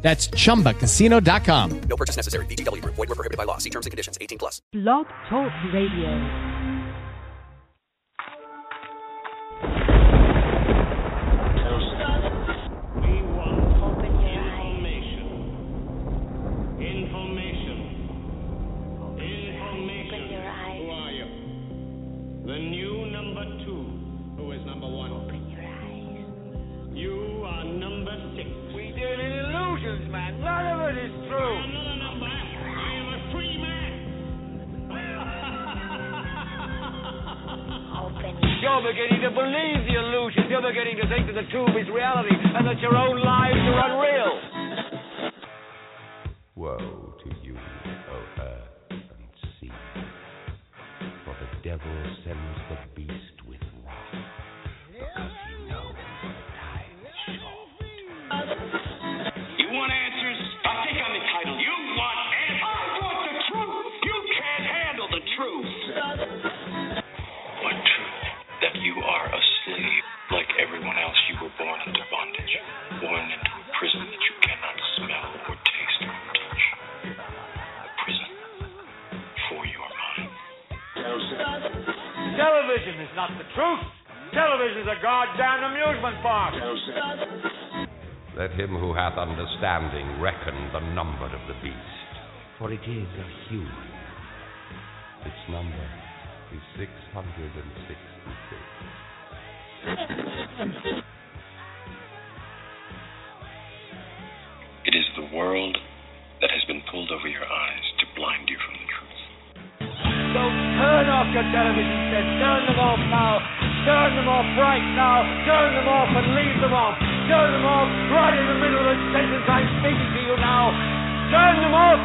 That's chumbacasino.com. No purchase necessary. VGW Group. Void were prohibited by law. See terms and conditions. 18 plus. Blog Talk Radio. We want information. Information. Information. Who are you? The new number two. Who is number one? Illusions, man. None of it is true. Another number. I am a free man. You're beginning to believe the illusions. You're beginning to think that the tube is reality and that your own lives are unreal. Woe to you, Television is not the truth. Television is a goddamn amusement park. Let him who hath understanding reckon the number of the beast, for it is a human. Its number is six hundred and sixty-six. It is the world that has been pulled over your eyes to blind you from the truth. So turn off your television sets. Turn them off now. Turn them off right now. Turn them off and leave them off. Turn them off right in the middle of the sentence I'm speaking to you now. Turn them off.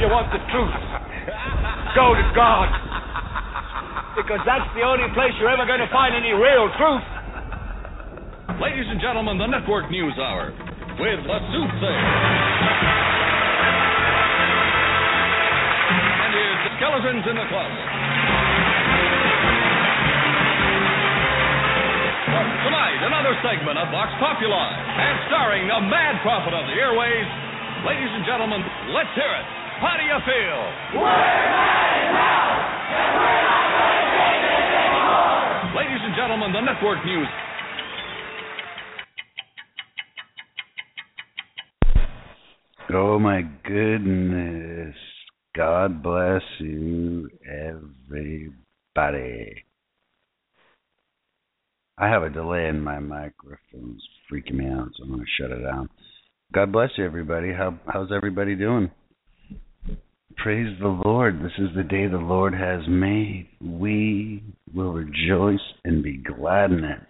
You want the truth, go to God. Because that's the only place you're ever going to find any real truth. Ladies and gentlemen, the Network News Hour with the Soothsayer. And here's the Skeletons in the Closet. Tonight, another segment of Vox Populi, and starring the mad prophet of the airways. Ladies and gentlemen, let's hear it. How do you feel? Ladies and gentlemen, the Network News Oh my goodness. God bless you, everybody. I have a delay in my microphone. It's freaking me out, so I'm going to shut it down. God bless you, everybody. How how's everybody doing? Praise the Lord. This is the day the Lord has made. We will rejoice and be glad in it.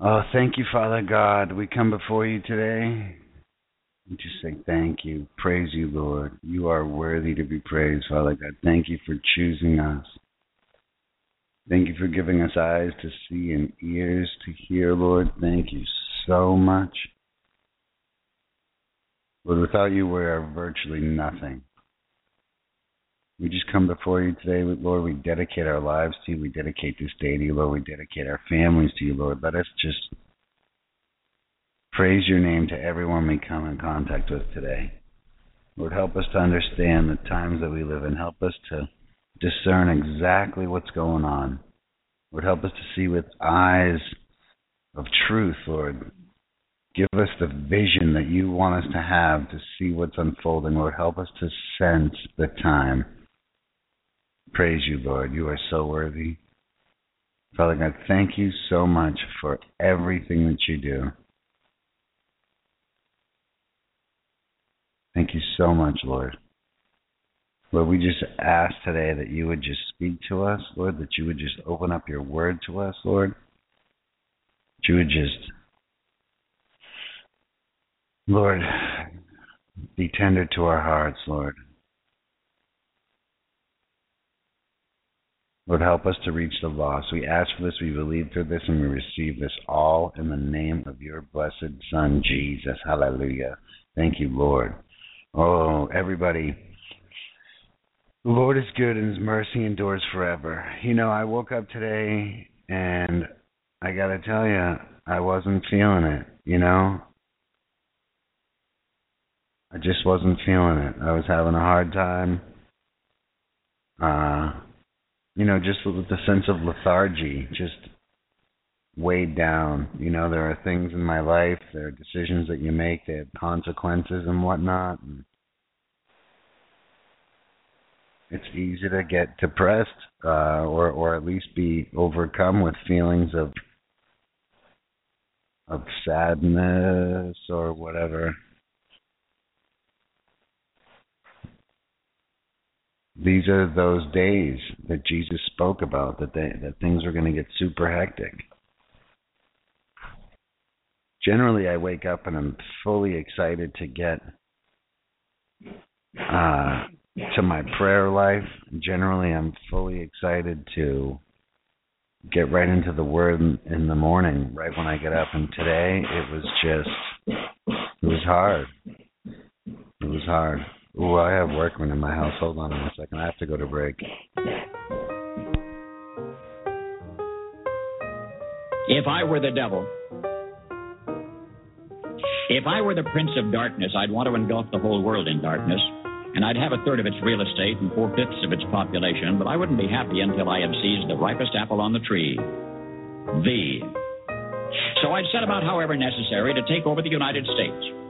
Oh, thank you, Father God. We come before you today. We just say thank you. Praise you, Lord. You are worthy to be praised, Father God. Thank you for choosing us. Thank you for giving us eyes to see and ears to hear, Lord. Thank you so much. Lord, without you, we are virtually nothing. We just come before you today, Lord. We dedicate our lives to you. We dedicate this day to you, Lord. We dedicate our families to you, Lord. Let us just praise your name to everyone we come in contact with today. Lord, help us to understand the times that we live in. Help us to discern exactly what's going on. Lord, help us to see with eyes of truth, Lord. Give us the vision that you want us to have to see what's unfolding. Lord, help us to sense the time. Praise you, Lord. You are so worthy. Father God, thank you so much for everything that you do. Thank you so much, Lord. Lord, we just ask today that you would just speak to us, Lord, that you would just open up your word to us, Lord. That you would just, Lord, be tender to our hearts, Lord. Lord, help us to reach the lost. We ask for this, we believe through this, and we receive this all in the name of your blessed Son, Jesus. Hallelujah. Thank you, Lord. Oh, everybody. The Lord is good and his mercy endures forever. You know, I woke up today and I got to tell you, I wasn't feeling it, you know? I just wasn't feeling it. I was having a hard time. Uh, you know, just with the sense of lethargy, just weighed down. You know, there are things in my life, there are decisions that you make, they have consequences and whatnot. And it's easy to get depressed, uh, or or at least be overcome with feelings of of sadness or whatever. These are those days that Jesus spoke about that they, that things are going to get super hectic. Generally, I wake up and I'm fully excited to get uh, to my prayer life. Generally, I'm fully excited to get right into the Word in the morning, right when I get up. And today, it was just, it was hard. It was hard. Ooh, I have workmen in my house. Hold on a second. I have to go to break. If I were the devil, if I were the prince of darkness, I'd want to engulf the whole world in darkness, and I'd have a third of its real estate and four fifths of its population, but I wouldn't be happy until I had seized the ripest apple on the tree. The. So I'd set about, however necessary, to take over the United States.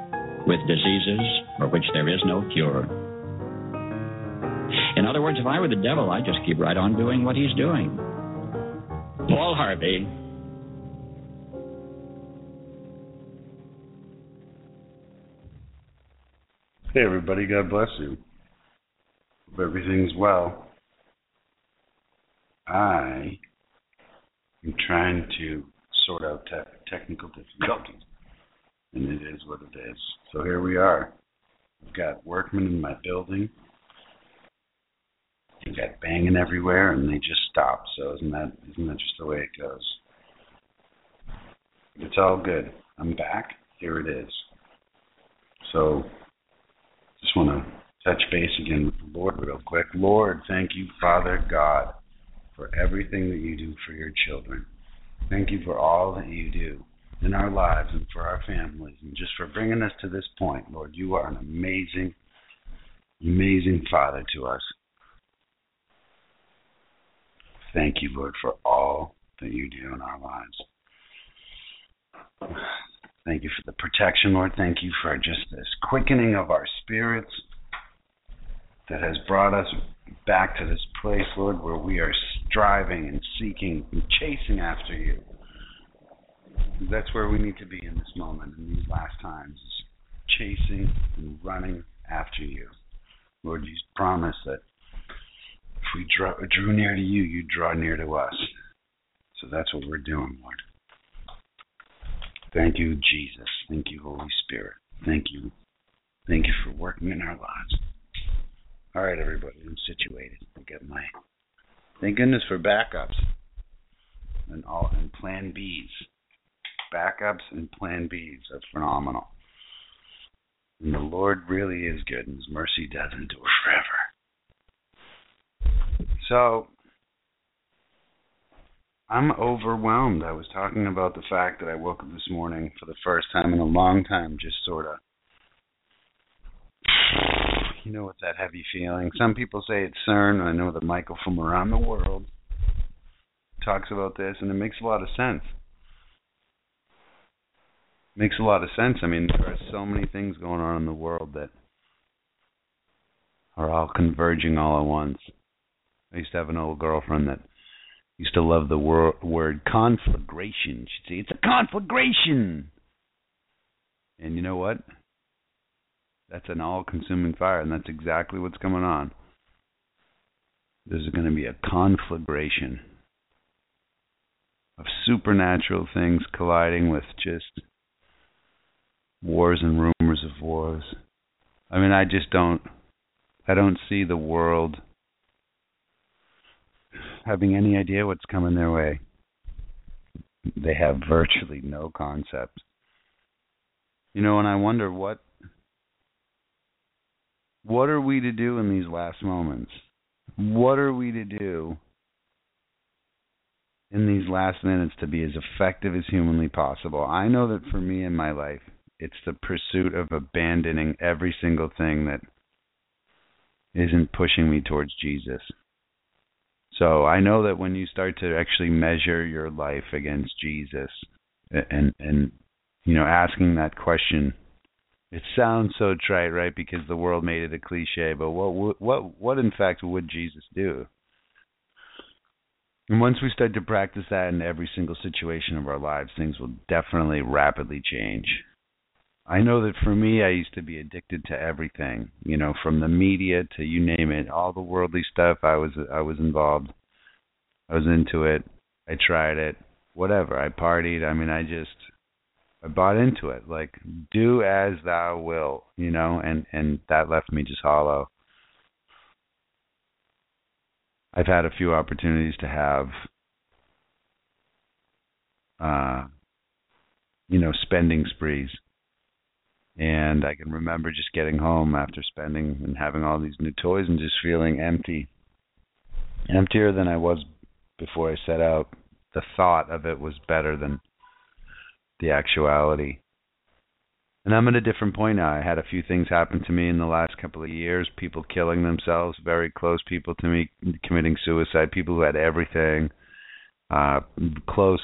with diseases for which there is no cure. In other words, if I were the devil, I'd just keep right on doing what he's doing. Paul Harvey. Hey, everybody. God bless you. Hope everything's well. I am trying to sort out te- technical difficulties and it is what it is. So here we are. I've got workmen in my building. You got banging everywhere, and they just stop. So isn't that isn't that just the way it goes? It's all good. I'm back. Here it is. So, just want to touch base again with the Lord real quick. Lord, thank you, Father God, for everything that you do for your children. Thank you for all that you do in our lives and for our families and just for bringing us to this point, Lord. You are an amazing, amazing Father to us. Thank you, Lord, for all that you do in our lives. Thank you for the protection, Lord. Thank you for just this quickening of our spirits that has brought us back to this place, Lord, where we are striving and seeking and chasing after you. That's where we need to be in this moment, in these last times, chasing and running after you. Lord, you promised that if we draw, drew near to you, you draw near to us. So that's what we're doing, Lord. Thank you, Jesus. Thank you, Holy Spirit. Thank you. Thank you for working in our lives. All right, everybody, I'm situated. I get my. Thank goodness for backups and all and Plan Bs. Backups and Plan Bs are phenomenal. And the Lord really is good, and His mercy does endure forever. So I'm overwhelmed. I was talking about the fact that I woke up this morning for the first time in a long time, just sort of, you know, with that heavy feeling. Some people say it's CERN. I know that Michael from around the world talks about this, and it makes a lot of sense. Makes a lot of sense. I mean, there are so many things going on in the world that are all converging all at once. I used to have an old girlfriend that used to love the wor- word conflagration. She'd say, It's a conflagration. And you know what? That's an all consuming fire, and that's exactly what's going on. There's going to be a conflagration of supernatural things colliding with just wars and rumors of wars. I mean, I just don't I don't see the world having any idea what's coming their way. They have virtually no concept. You know, and I wonder what what are we to do in these last moments? What are we to do in these last minutes to be as effective as humanly possible? I know that for me in my life, it's the pursuit of abandoning every single thing that isn't pushing me towards Jesus. So I know that when you start to actually measure your life against Jesus and and you know asking that question it sounds so trite right because the world made it a cliche but what what what in fact would Jesus do? And once we start to practice that in every single situation of our lives things will definitely rapidly change. I know that for me, I used to be addicted to everything. You know, from the media to you name it, all the worldly stuff. I was I was involved. I was into it. I tried it. Whatever. I partied. I mean, I just I bought into it. Like, do as thou will. You know, and and that left me just hollow. I've had a few opportunities to have uh you know spending sprees and I can remember just getting home after spending and having all these new toys and just feeling empty. Emptier than I was before I set out. The thought of it was better than the actuality. And I'm at a different point now. I had a few things happen to me in the last couple of years. People killing themselves, very close people to me committing suicide, people who had everything, uh, close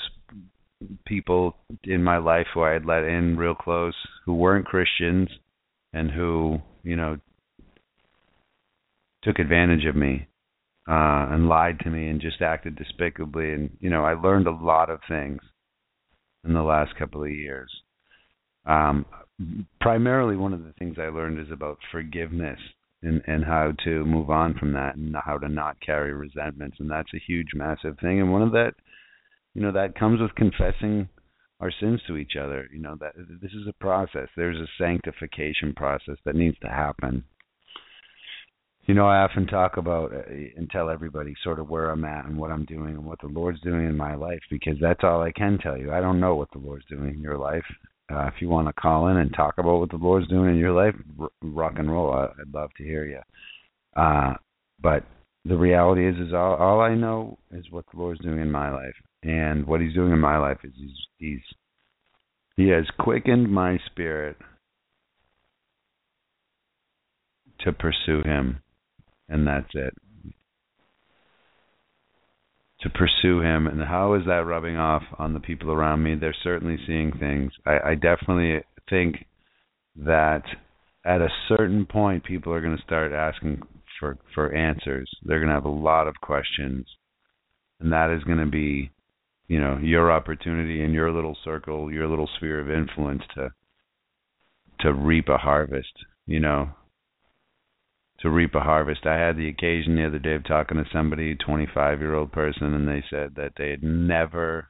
people in my life who I had let in real close who weren't Christians and who, you know, took advantage of me uh and lied to me and just acted despicably. And you know, I learned a lot of things in the last couple of years. Um primarily one of the things I learned is about forgiveness and and how to move on from that and how to not carry resentments. And that's a huge massive thing. And one of that you know that comes with confessing our sins to each other. You know that this is a process. There's a sanctification process that needs to happen. You know, I often talk about uh, and tell everybody sort of where I'm at and what I'm doing and what the Lord's doing in my life because that's all I can tell you. I don't know what the Lord's doing in your life. Uh, if you want to call in and talk about what the Lord's doing in your life, r- rock and roll. I, I'd love to hear you. Uh, but the reality is, is all, all I know is what the Lord's doing in my life, and what He's doing in my life is He's He's He has quickened my spirit to pursue Him, and that's it. To pursue Him, and how is that rubbing off on the people around me? They're certainly seeing things. I, I definitely think that at a certain point, people are going to start asking for for answers. They're going to have a lot of questions, and that is going to be, you know, your opportunity in your little circle, your little sphere of influence to to reap a harvest. You know, to reap a harvest. I had the occasion the other day of talking to somebody, 25 year old person, and they said that they had never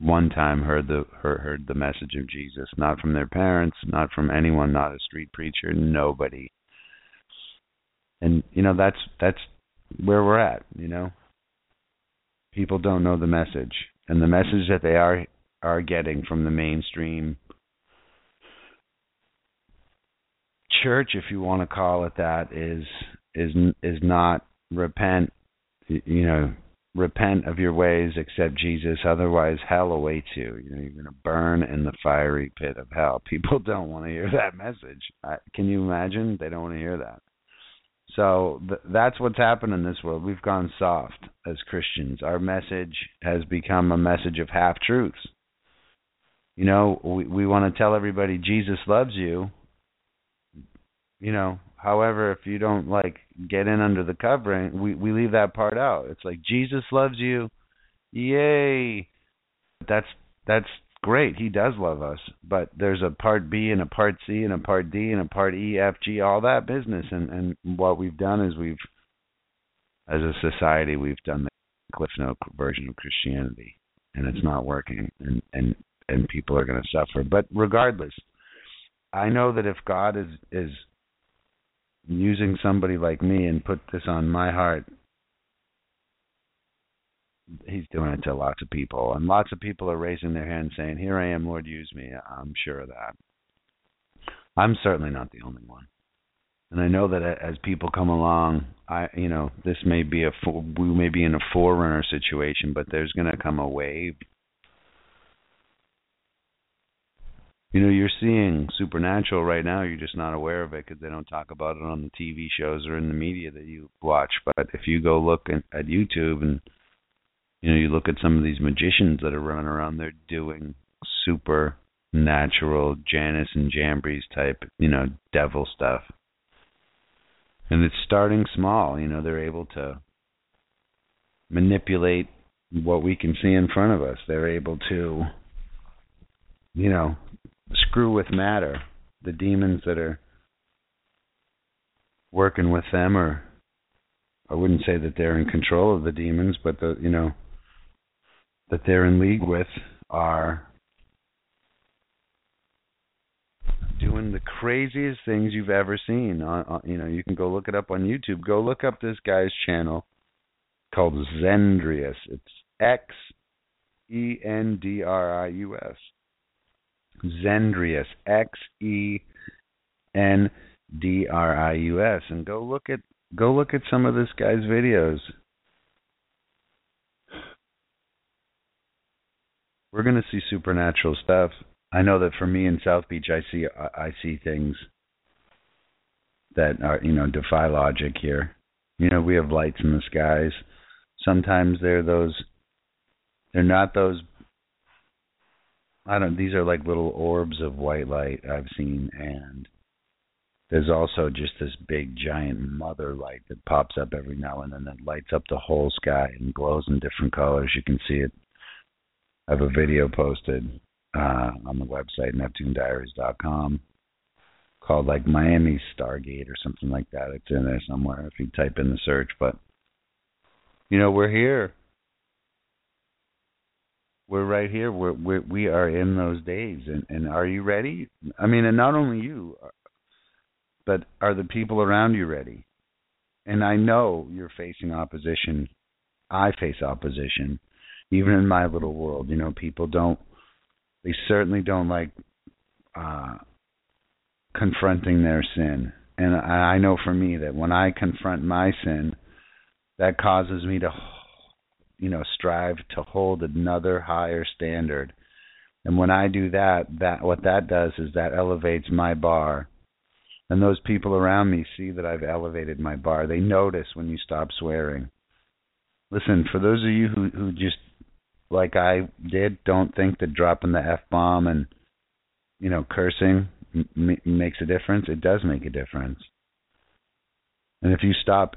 one time heard the heard, heard the message of Jesus, not from their parents, not from anyone, not a street preacher, nobody and you know that's that's where we're at you know people don't know the message. And the message that they are are getting from the mainstream church if you want to call it that is is is not repent you know repent of your ways accept jesus. Otherwise hell awaits you. You know you're going to burn in the fiery pit of hell. People don't want to hear that message. I, can you imagine? They don't want to hear that so th- that's what's happened in this world. We've gone soft as Christians. Our message has become a message of half truths. You know, we we want to tell everybody Jesus loves you. You know, however, if you don't like get in under the covering, we we leave that part out. It's like Jesus loves you. Yay. That's that's great. He does love us, but there's a part B and a part C and a part D and a part E, F, G, all that business. And and what we've done is we've, as a society, we've done the Cliff Note version of Christianity, and it's not working, and and and people are going to suffer. But regardless, I know that if God is is using somebody like me and put this on my heart he's doing it to lots of people, and lots of people are raising their hands saying, "Here I am, Lord, use me." I'm sure of that. I'm certainly not the only one, and I know that as people come along, I, you know, this may be a we may be in a forerunner situation, but there's going to come a wave. You know, you're seeing supernatural right now. You're just not aware of it because they don't talk about it on the TV shows or in the media that you watch. But if you go look at, at YouTube and you know, you look at some of these magicians that are running around, they're doing supernatural Jannes and Jambres type, you know, devil stuff. And it's starting small, you know, they're able to manipulate what we can see in front of us. They're able to, you know, screw with matter. The demons that are working with them are I wouldn't say that they're in control of the demons, but the you know that they're in league with are doing the craziest things you've ever seen. On, on, you know, you can go look it up on YouTube. Go look up this guy's channel called Xendrius. It's X E N D R I U S. Xendrius. X E N D R I U S. And go look at go look at some of this guy's videos. We're going to see supernatural stuff. I know that for me in South Beach, I see I see things that are you know defy logic here. You know, we have lights in the skies. Sometimes they're those. They're not those. I don't. These are like little orbs of white light I've seen, and there's also just this big giant mother light that pops up every now and then that lights up the whole sky and glows in different colors. You can see it I have a video posted uh, on the website NeptuneDiaries.com called like Miami Stargate or something like that. It's in there somewhere if you type in the search. But you know, we're here. we're right here. We're, we're we are in those days, and and are you ready? I mean, and not only you, but are the people around you ready? And I know you're facing opposition. I face opposition, even in my little world. You know, people don't. They certainly don't like uh, confronting their sin, and I know for me that when I confront my sin, that causes me to you know strive to hold another higher standard and when i do that that what that does is that elevates my bar and those people around me see that i've elevated my bar they notice when you stop swearing listen for those of you who who just like i did don't think that dropping the f bomb and you know cursing m- makes a difference it does make a difference and if you stop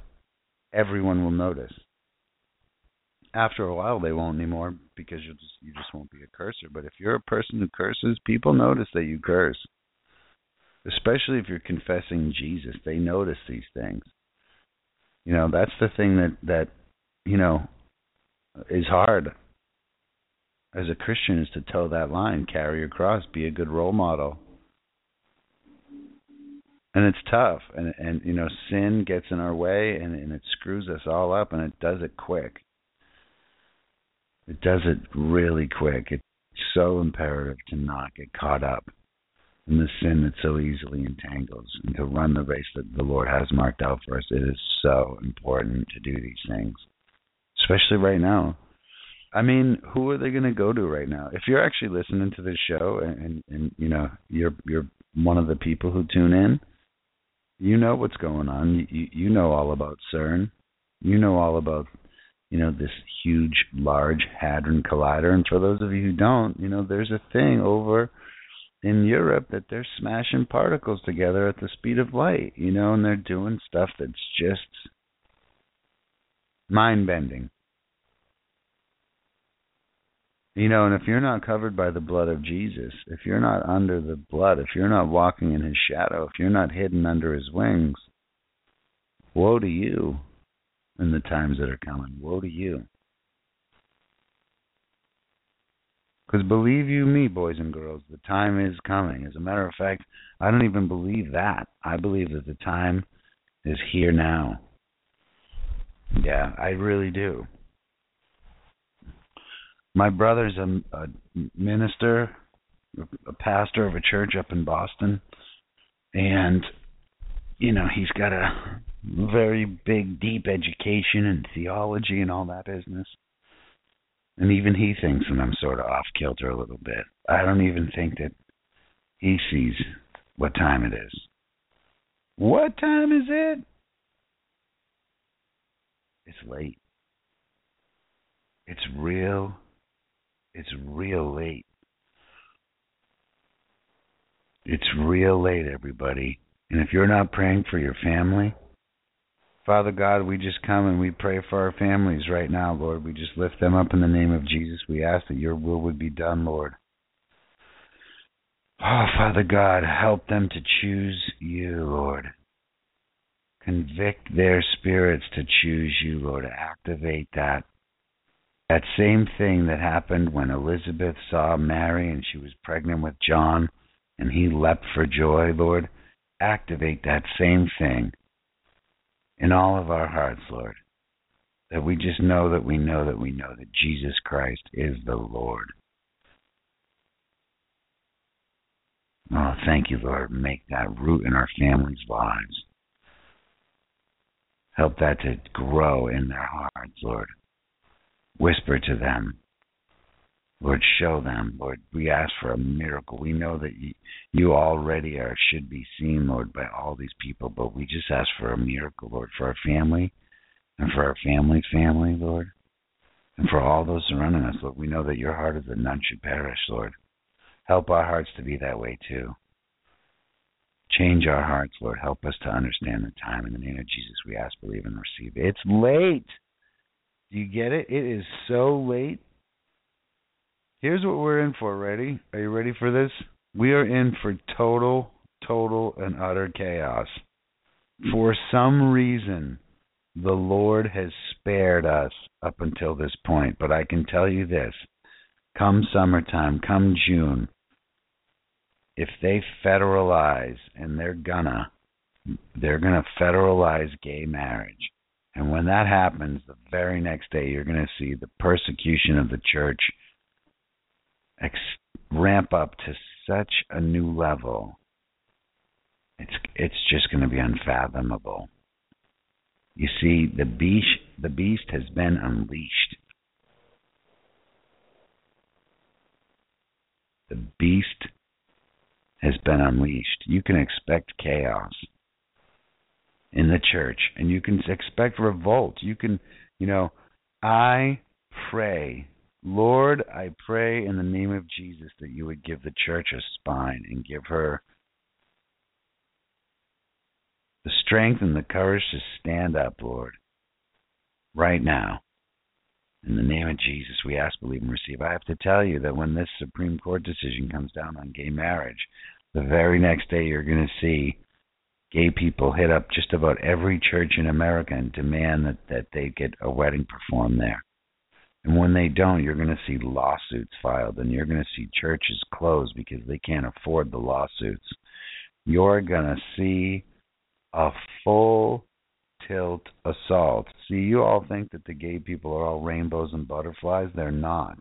everyone will notice after a while they won't anymore because you just you just won't be a cursor. But if you're a person who curses, people notice that you curse. Especially if you're confessing Jesus, they notice these things. You know, that's the thing that that you know is hard as a Christian is to toe that line, carry your cross, be a good role model. And it's tough and and you know, sin gets in our way and, and it screws us all up and it does it quick. It does it really quick. It's so imperative to not get caught up in the sin that so easily entangles and to run the race that the Lord has marked out for us. It is so important to do these things, especially right now. I mean, who are they going to go to right now? If you're actually listening to this show and, and, and you know you're you're one of the people who tune in, you know what's going on. You you know all about CERN. You know all about you know, this huge, large Hadron Collider. And for those of you who don't, you know, there's a thing over in Europe that they're smashing particles together at the speed of light, you know, and they're doing stuff that's just mind bending. You know, and if you're not covered by the blood of Jesus, if you're not under the blood, if you're not walking in his shadow, if you're not hidden under his wings, woe to you in the times that are coming. Woe to you. Because believe you me, boys and girls, the time is coming. As a matter of fact, I don't even believe that. I believe that the time is here now. Yeah, I really do. My brother's a, a minister, a pastor of a church up in Boston, and you know he's got a very big, deep education and theology and all that business. And even he thinks that I'm sort of off kilter a little bit. I don't even think that he sees what time it is. What time is it? It's late. It's real. It's real late. It's real late, everybody. And if you're not praying for your family, Father God, we just come and we pray for our families right now, Lord. We just lift them up in the name of Jesus. We ask that your will would be done, Lord. Oh, Father God, help them to choose you, Lord. Convict their spirits to choose you, Lord. Activate that. That same thing that happened when Elizabeth saw Mary and she was pregnant with John and he leapt for joy, Lord. Activate that same thing in all of our hearts, Lord. That we just know that we know that we know that Jesus Christ is the Lord. Oh, thank you, Lord. Make that root in our families' lives. Help that to grow in their hearts, Lord. Whisper to them Lord, show them. Lord, we ask for a miracle. We know that you, already are should be seen, Lord, by all these people, but we just ask for a miracle, Lord, for our family and for our family's family, Lord, and for all those surrounding us, Lord. We know that your heart is that none should perish, Lord. Help our hearts to be that way too. Change our hearts, Lord. Help us to understand the time. In the name of Jesus, we ask, believe, and receive. It's late. You get it? It is so late Here's what we're in for. Ready? Are you ready for this? We are in for total, total, and utter chaos. For some reason, the Lord has spared us up until this point. But I can tell you this come summertime, come June, if they federalize, and they're gonna, they're gonna federalize gay marriage. And when that happens, the very next day, you're going to see the persecution of the church ex- ramp up to such a new level. It's it's just going to be unfathomable. You see, the beast the beast has been unleashed. The beast has been unleashed. You can expect chaos in the church and you can expect revolt. You can, you know, I pray, Lord, I pray in the name of Jesus that you would give the church a spine and give her the strength and the courage to stand up, Lord, right now. In the name of Jesus, we ask, believe, and receive. I have to tell you that when this Supreme Court decision comes down on gay marriage, the very next day you're going to see gay people hit up just about every church in America and demand that, that they get a wedding performed there. And when they don't, you're going to see lawsuits filed and you're going to see churches closed because they can't afford the lawsuits. You're going to see a full tilt assault. See, you all think that the gay people are all rainbows and butterflies. They're not.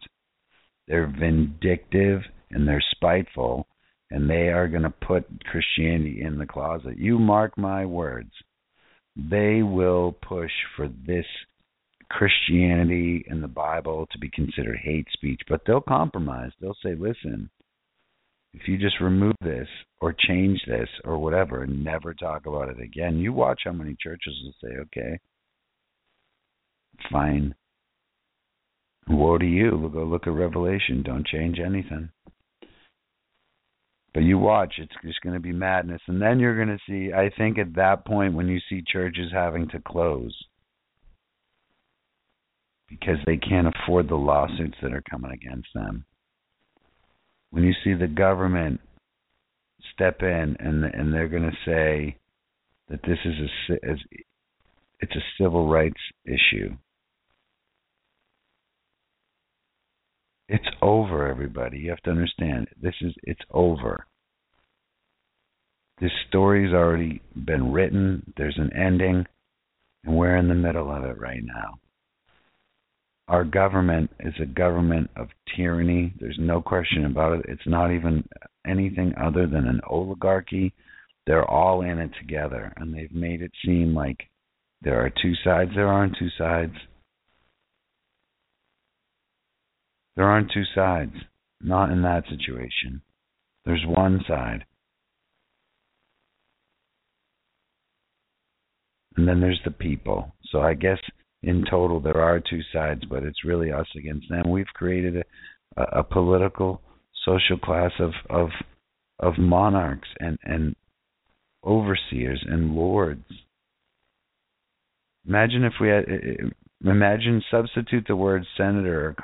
They're vindictive and they're spiteful, and they are going to put Christianity in the closet. You mark my words. They will push for this Christianity and the Bible to be considered hate speech, but they'll compromise. They'll say, listen, if you just remove this or change this or whatever and never talk about it again, you watch how many churches will say, okay, fine. Woe to you. We'll go look at Revelation. Don't change anything. But you watch, it's just going to be madness. And then you're going to see, I think at that point, when you see churches having to close because they can't afford the lawsuits that are coming against them when you see the government step in and and they're going to say that this is a it's a civil rights issue. It's over, everybody. You have to understand. This is it's over. This story's already been written. There's an ending, and we're in the middle of it right now. Our government is a government of tyranny. There's no question about it. It's not even anything other than an oligarchy. They're all in it together, and they've made it seem like there are two sides. There aren't two sides. There aren't two sides. Not in that situation. There's one side. And then there's the people. So I guess in total there are two sides, but it's really us against them. We've created a, a political social class of of of monarchs and and overseers and lords. Imagine if we had imagine substitute the word senator or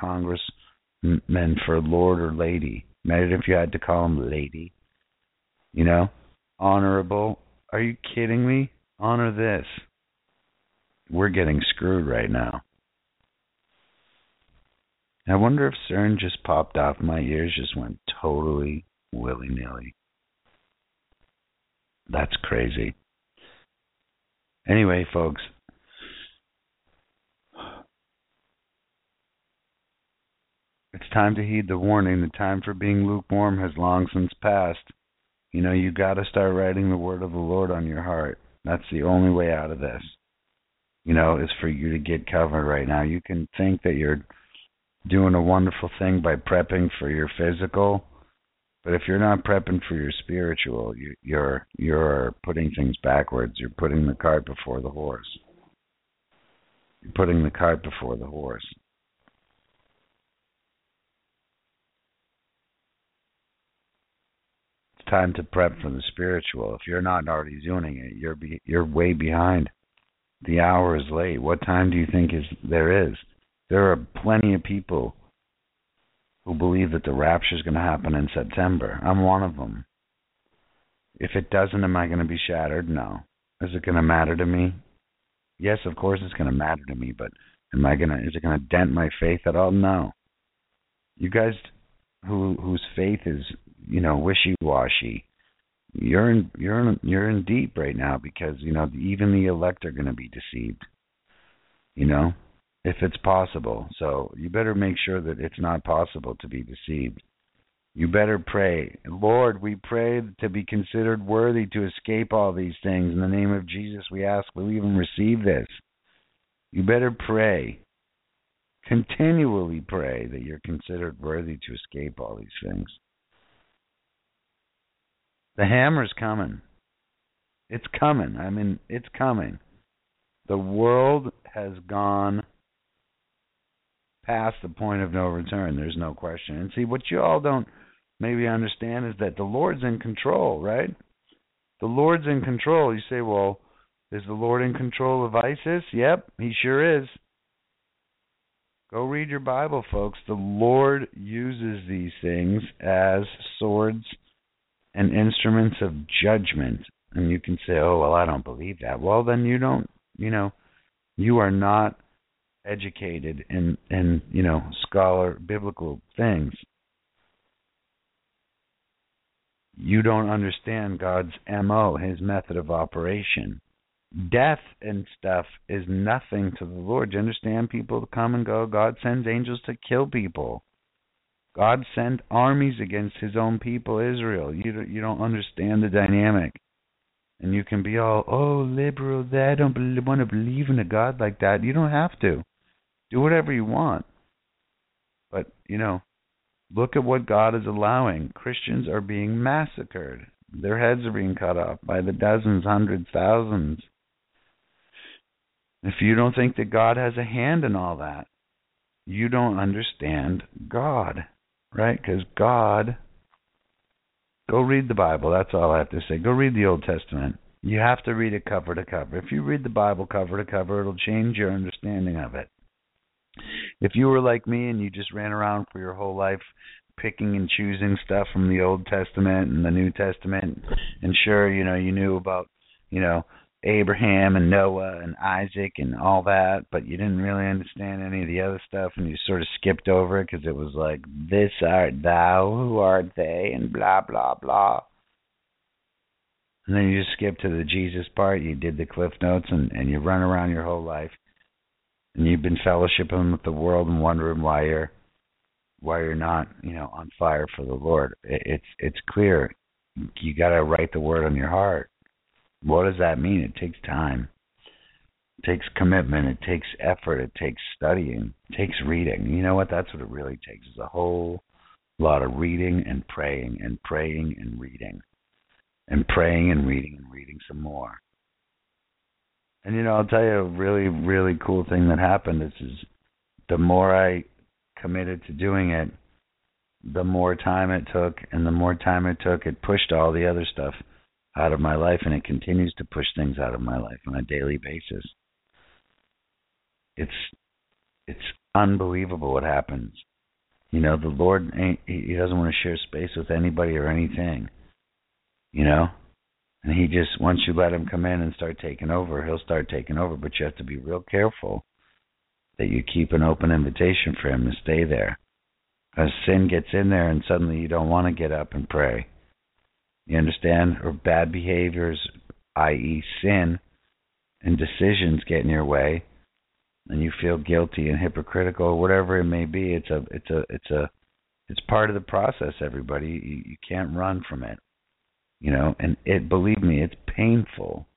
congressman for lord or lady. Imagine if you had to call them lady. You know, honorable. Are you kidding me? Honor this we're getting screwed right now. I wonder if CERN just popped off. My ears just went totally willy nilly. That's crazy. Anyway, folks, it's time to heed the warning. The time for being lukewarm has long since passed. You know, you got to start writing the word of the Lord on your heart. That's the only way out of this you know, is for you to get covered right now. You can think that you're doing a wonderful thing by prepping for your physical, but if you're not prepping for your spiritual, you, you're you're putting things backwards. You're putting the cart before the horse. You're putting the cart before the horse. Time to prep for the spiritual. If you're not already doing it, you're be, you're way behind the hour is late. What time do you think is there is? There are plenty of people who believe that the rapture is going to happen in September. I'm one of them. If it doesn't, am I going to be shattered? No. Is it going to matter to me? Yes, of course it's going to matter to me, but am I going to is it going to dent my faith at all? No. You guys who whose faith is, you know, wishy-washy, you're in you're in you're in deep right now because, you know, even the elect are going to be deceived. You know, if it's possible. So, you better make sure that it's not possible to be deceived. You better pray. Lord, we pray to be considered worthy to escape all these things. In the name of Jesus, we ask, will we even receive this? You better pray. Continually pray that you're considered worthy to escape all these things. The hammer's coming. It's coming. I mean, it's coming. The world has gone past the point of no return. There's no question. And see, what you all don't maybe understand is that the Lord's in control, right? The Lord's in control. You say, well, is the Lord in control of ISIS? Yep, he sure is. Go read your Bible, folks. The Lord uses these things as swords and instruments of judgment. And you can say, oh, well, I don't believe that. Well, then you don't, you know, you are not educated in, in you know, scholar biblical things. You don't understand God's MO, his method of operation death and stuff is nothing to the Lord. Do you understand? People come and go. God sends angels to kill people. God sent armies against His own people, Israel. You you don't understand the dynamic, and you can be all oh liberal. That I don't want to believe in a God like that. You don't have to. Do whatever you want, but you know, look at what God is allowing. Christians are being massacred. Their heads are being cut off by the dozens, hundreds, thousands. If you don't think that God has a hand in all that, you don't understand God, right? Because God, go read the Bible. That's all I have to say. Go read the Old Testament. You have to read it cover to cover. If you read the Bible cover to cover, it'll change your understanding of it. If you were like me and you just ran around for your whole life picking and choosing stuff from the Old Testament and the New Testament, and sure, you know, you knew about, you know, Abraham and Noah and Isaac and all that, but you didn't really understand any of the other stuff, and you sort of skipped over it because it was like, "This art thou, who art they," and blah blah blah. And then you just skip to the Jesus part. You did the Cliff Notes, and and you run around your whole life, and you've been fellowshipping with the world and wondering why you're why you're not, you know, on fire for the Lord. It's it's clear. You got to write the word on your heart what does that mean? It takes time. It takes commitment. It takes effort. It takes studying. It takes reading. You know what? That's what it really takes is a whole lot of reading and praying and praying and reading and praying and reading and reading some more. And you know, I'll tell you a really, really cool thing that happened is, is the more I committed to doing it, the more time it took, and the more time it took, it pushed all the other stuff out of my life, and it continues to push things out of my life on a daily basis. It's it's unbelievable what happens. You know, the Lord ain't he doesn't want to share space with anybody or anything. You know? And he just once you let him come in and start taking over, he'll start taking over, but you have to be real careful that you keep an open invitation for him to stay there. Because sin gets in there and suddenly you don't want to get up and pray you understand? Or bad behaviors, i.e., sin, and decisions get in your way, and you feel guilty and hypocritical, or whatever it may be. It's a, it's a, it's a, it's part of the process. Everybody, you, you can't run from it, you know. And it, believe me, it's painful,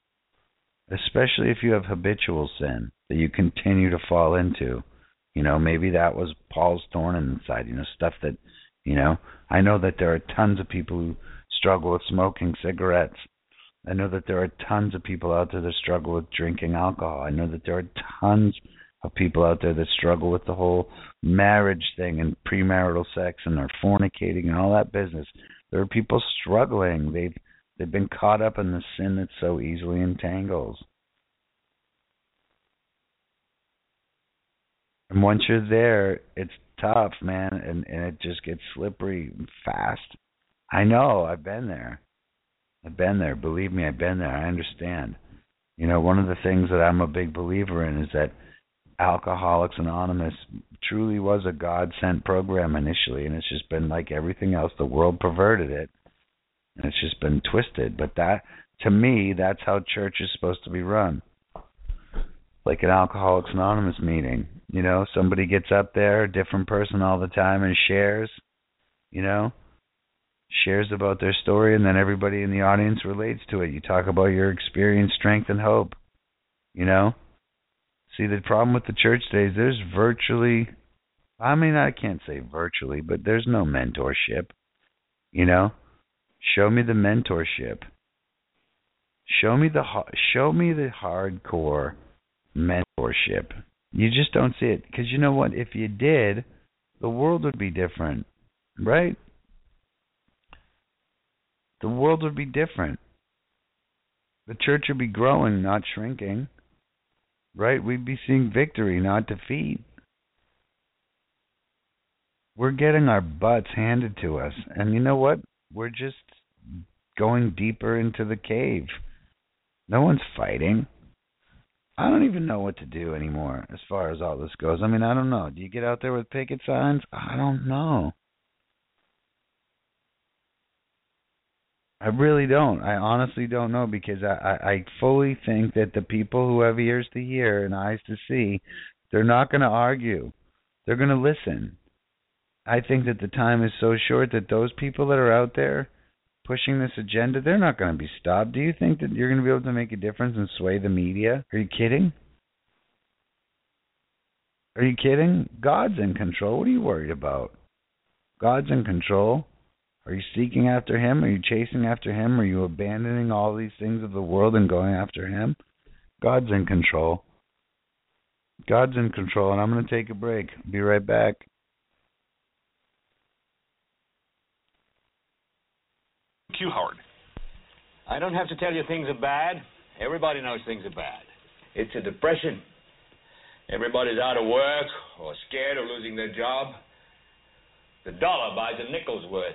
especially if you have habitual sin that you continue to fall into. You know, maybe that was Paul's thorn in the side. You know, stuff that, you know, I know that there are tons of people who struggle with smoking cigarettes. I know that there are tons of people out there that struggle with drinking alcohol. I know that there are tons of people out there that struggle with the whole marriage thing and premarital sex and they're fornicating and all that business. There are people struggling. They've they've been caught up in the sin that so easily entangles. And once you're there, it's tough, man, and, and it just gets slippery fast. I know. I've been there. I've been there. Believe me, I've been there. I understand. You know, one of the things that I'm a big believer in is that Alcoholics Anonymous truly was a God sent program initially, and it's just been like everything else. The world perverted it, and it's just been twisted. But that, to me, that's how church is supposed to be run. Like an Alcoholics Anonymous meeting. You know, somebody gets up there, a different person all the time, and shares, you know, shares about their story, and then everybody in the audience relates to it. You talk about your experience, strength, and hope, you know. See, the problem with the church days, there's virtually, I mean, I can't say virtually, but there's no mentorship. You know, show me the mentorship. Show me the show me the hardcore mentorship. You just don't see it because you know what? If you did, the world would be different, right? The world would be different. The church would be growing, not shrinking right? We'd be seeing victory, not defeat. We're getting our butts handed to us. And you know what? We're just going deeper into the cave. No one's fighting. I don't even know what to do anymore as far as all this goes. I mean, I don't know. Do you get out there with picket signs? I don't know. I really don't. I honestly don't know because I, I, I fully think that the people who have ears to hear and eyes to see, they're not going to argue. They're going to listen. I think that the time is so short that those people that are out there pushing this agenda, they're not going to be stopped. Do you think that you're going to be able to make a difference and sway the media? Are you kidding? Are you kidding? God's in control. What are you worried about? God's in control. Are you seeking after him? Are you chasing after him? Are you abandoning all these things of the world and going after him? God's in control. God's in control, and I'm going to take a break. Be right back. Q Howard. I don't have to tell you things are bad. Everybody knows things are bad. It's a depression. Everybody's out of work or scared of losing their job. The dollar buys a nickel's worth.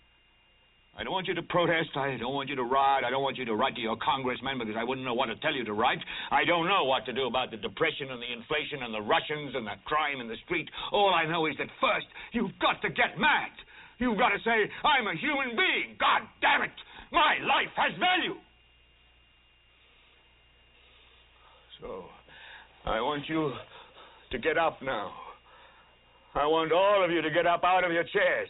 I don't want you to protest. I don't want you to riot. I don't want you to write to your congressman because I wouldn't know what to tell you to write. I don't know what to do about the depression and the inflation and the Russians and the crime in the street. All I know is that first, you've got to get mad. You've got to say, I'm a human being. God damn it. My life has value. So, I want you to get up now. I want all of you to get up out of your chairs.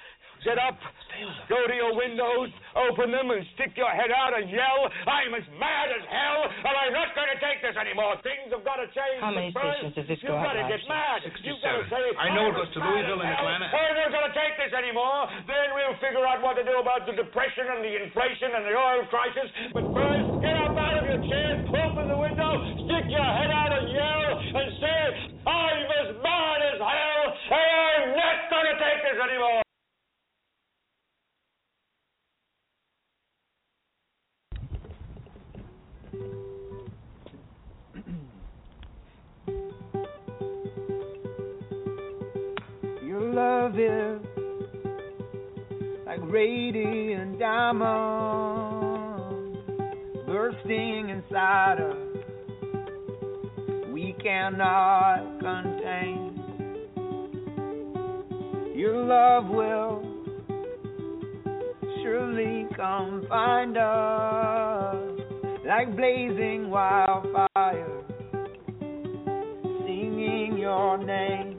Get up, go to your windows, open them, and stick your head out and yell, I'm as mad as hell, and I'm not going to take this anymore. Things have got to change. How many stations does this go You've got to get mad. You've got to say, I know it goes to Louisville and Atlanta. We're not going to take this anymore. Then we'll figure out what to do about the depression and the inflation and the oil crisis. But first, get up out of your chair, open the window, stick your head out and yell, and say, love is like radiant diamonds bursting inside us. We cannot contain. Your love will surely come find us like blazing wildfire singing your name.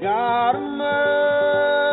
God of mercy,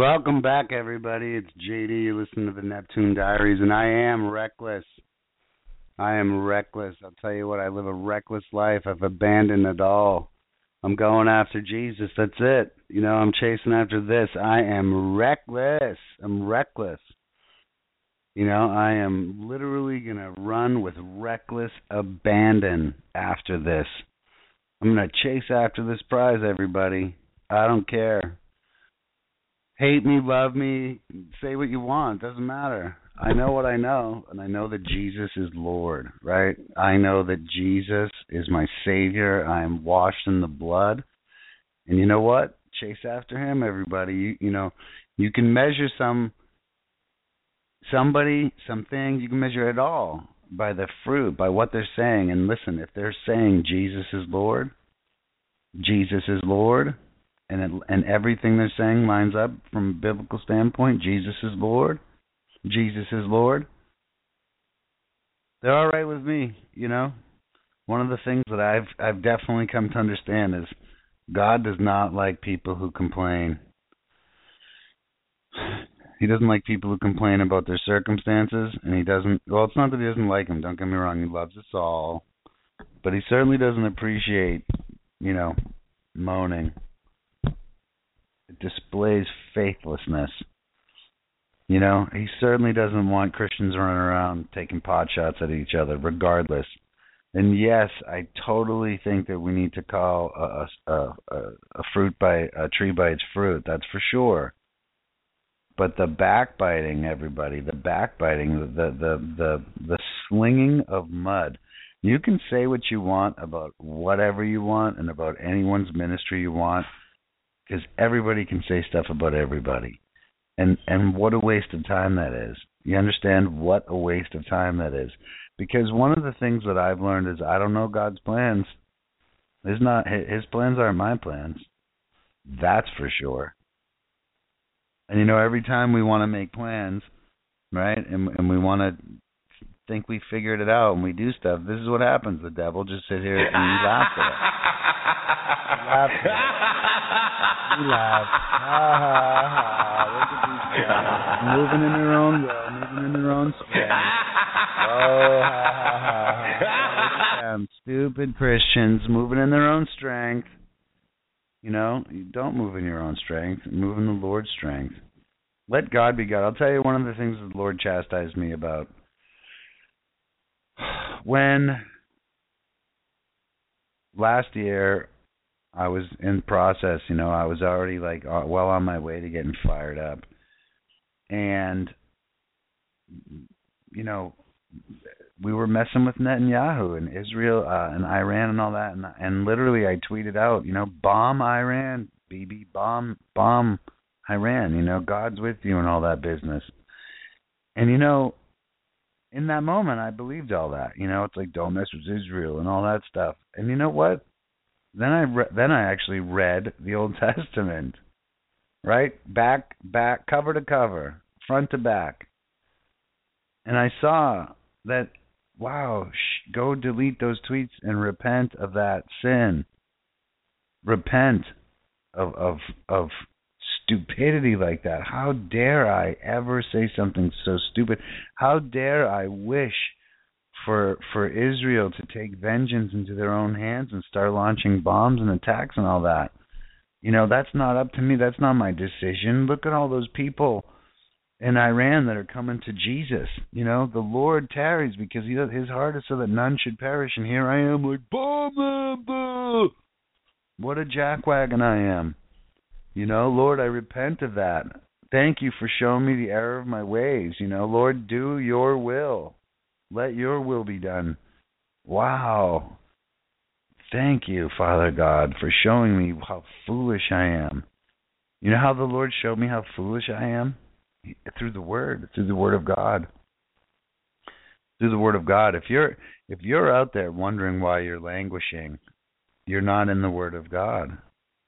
Welcome back, everybody. It's JD. You listen to the Neptune Diaries, and I am reckless. I am reckless. I'll tell you what, I live a reckless life. I've abandoned it all. I'm going after Jesus. That's it. You know, I'm chasing after this. I am reckless. I'm reckless. You know, I am literally going to run with reckless abandon after this. I'm going to chase after this prize, everybody. I don't care. Hate me, love me, say what you want. Doesn't matter. I know what I know, and I know that Jesus is Lord, right? I know that Jesus is my Savior. I am washed in the blood. And you know what? Chase after him, everybody. You, you know, you can measure some somebody, some things, you can measure it all by the fruit, by what they're saying. And listen, if they're saying Jesus is Lord, Jesus is Lord, and it, and everything they're saying lines up from a biblical standpoint, Jesus is Lord, Jesus is Lord. they're all right with me. You know, one of the things that I've I've definitely come to understand is God does not like people who complain. He doesn't like people who complain about their circumstances, and he doesn't. Well, it's not that he doesn't like them. Don't get me wrong. He loves us all, but he certainly doesn't appreciate, you know, moaning. Displays faithlessness. You know, he certainly doesn't want Christians running around taking pot shots at each other, regardless. And yes, I totally think that we need to call a a, a, a fruit by a tree by its fruit. That's for sure. But the backbiting, everybody, the backbiting, the the the the slinging of mud. You can say what you want about whatever you want and about anyone's ministry you want, because everybody can say stuff about everybody. And and what a waste of time that is. You understand what a waste of time that is. Because one of the things that I've learned is I don't know God's plans. His not his plans aren't my plans. That's for sure. And you know, every time we want to make plans, right, and and we want to think we figured it out and we do stuff, this is what happens. The devil just sit here and laughs at us. Laughs at us. At these guys. Moving in their own will, moving in their own strength. Oh, ha ha ha. Stupid Christians moving in their own strength. You know, you don't move in your own strength, move in the Lord's strength. Let God be God. I'll tell you one of the things that the Lord chastised me about. When last year I was in process, you know, I was already like uh, well on my way to getting fired up. And you know, we were messing with Netanyahu and Israel uh, and Iran and all that, and and literally I tweeted out, you know, bomb Iran, Bibi, bomb, bomb Iran. You know, God's with you and all that business. And you know, in that moment, I believed all that. You know, it's like don't mess with Israel and all that stuff. And you know what? Then I re- then I actually read the Old Testament, right back back cover to cover, front to back, and I saw that wow, sh- go delete those tweets and repent of that sin. Repent of of of stupidity like that. How dare I ever say something so stupid? How dare I wish for for Israel to take vengeance into their own hands and start launching bombs and attacks and all that? You know, that's not up to me. That's not my decision. Look at all those people in Iran that are coming to Jesus. You know, the Lord tarries because he his heart is so that none should perish. And here I am, like, boom, boom. What a jackwagon I am. You know, Lord, I repent of that. Thank you for showing me the error of my ways. You know, Lord, do your will. Let your will be done. Wow. Thank you, Father God, for showing me how foolish I am. You know how the Lord showed me how foolish I am? Through the Word, through the Word of God. Through the Word of God. If you're if you're out there wondering why you're languishing, you're not in the Word of God.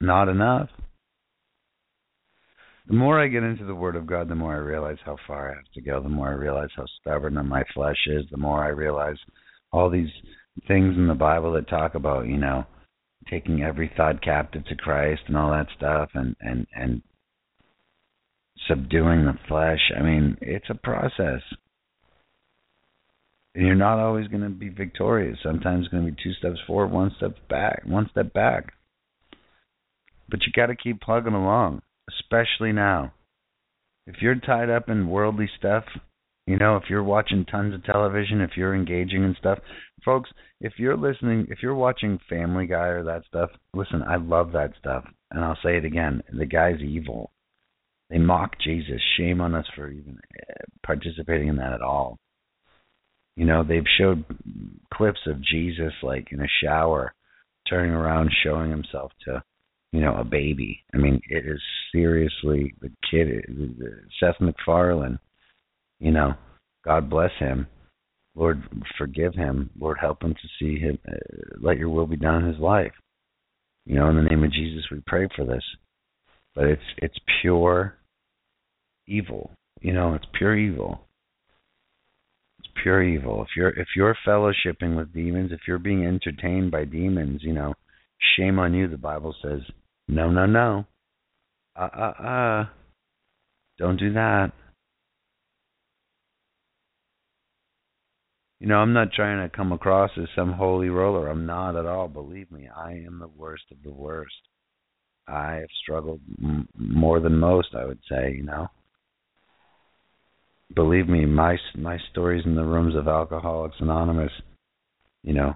Not enough the more I get into the Word of God, the more I realize how far I have to go. The more I realize how stubborn my flesh is. The more I realize all these things in the Bible that talk about, you know, taking every thought captive to Christ and all that stuff, and and and subduing the flesh. I mean, it's a process. And you're not always going to be victorious. Sometimes it's going to be two steps forward, one step back, one step back. But you got to keep plugging along especially now. If you're tied up in worldly stuff, you know, if you're watching tons of television, if you're engaging in stuff, folks, if you're listening, if you're watching Family Guy or that stuff, listen, I love that stuff. And I'll say it again the guy's evil. They mock Jesus. Shame on us for even eh, participating in that at all. You know, they've showed clips of Jesus like in a shower, turning around, showing himself to you know, a baby. I mean, it is seriously the kid, Seth MacFarlane. You know, God bless him. Lord, forgive him. Lord, help him to see him. Uh, let Your will be done in his life. You know, in the name of Jesus, we pray for this. But it's it's pure evil. You know, it's pure evil. It's pure evil. If you're if you're fellowshipping with demons, if you're being entertained by demons, you know, shame on you. The Bible says, no, no, no, uh, uh, uh, don't do that. You know, I'm not trying to come across as some holy roller. I'm not at all. Believe me, I am the worst of the worst. I have struggled m- more than most, I would say. You know, believe me, my my stories in the rooms of Alcoholics Anonymous, you know,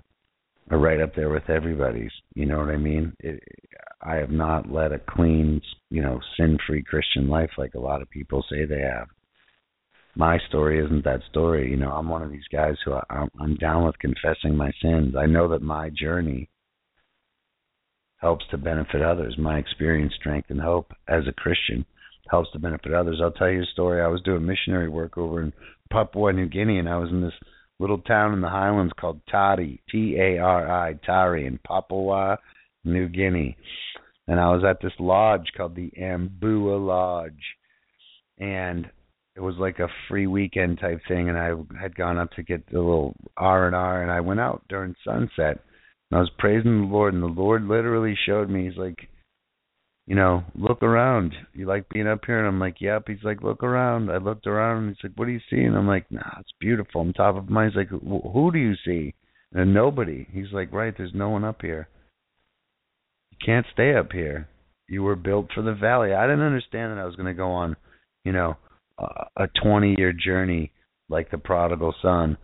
are right up there with everybody's. You know what I mean? It, I have not led a clean, you know, sin-free Christian life like a lot of people say they have my story isn't that story. You know, I'm one of these guys who I, I'm down with confessing my sins. I know that my journey helps to benefit others. My experience, strength, and hope as a Christian helps to benefit others. I'll tell you a story. I was doing missionary work over in Papua New Guinea, and I was in this little town in the highlands called Tari, T A R I, Tari, in Papua New Guinea. And I was at this lodge called the Ambua Lodge. And it was like a free weekend type thing and I had gone up to get the little R and R and I went out during sunset and I was praising the Lord and the Lord literally showed me he's like you know, look around. You like being up here? And I'm like, yep. He's like, look around. I looked around and he's like, what do you see? And I'm like, nah, it's beautiful. I'm top of mind. He's like, who do you see? And nobody. He's like, right, there's no one up here. Can't stay up here. You were built for the valley. I didn't understand that I was going to go on, you know, a 20 year journey like the prodigal son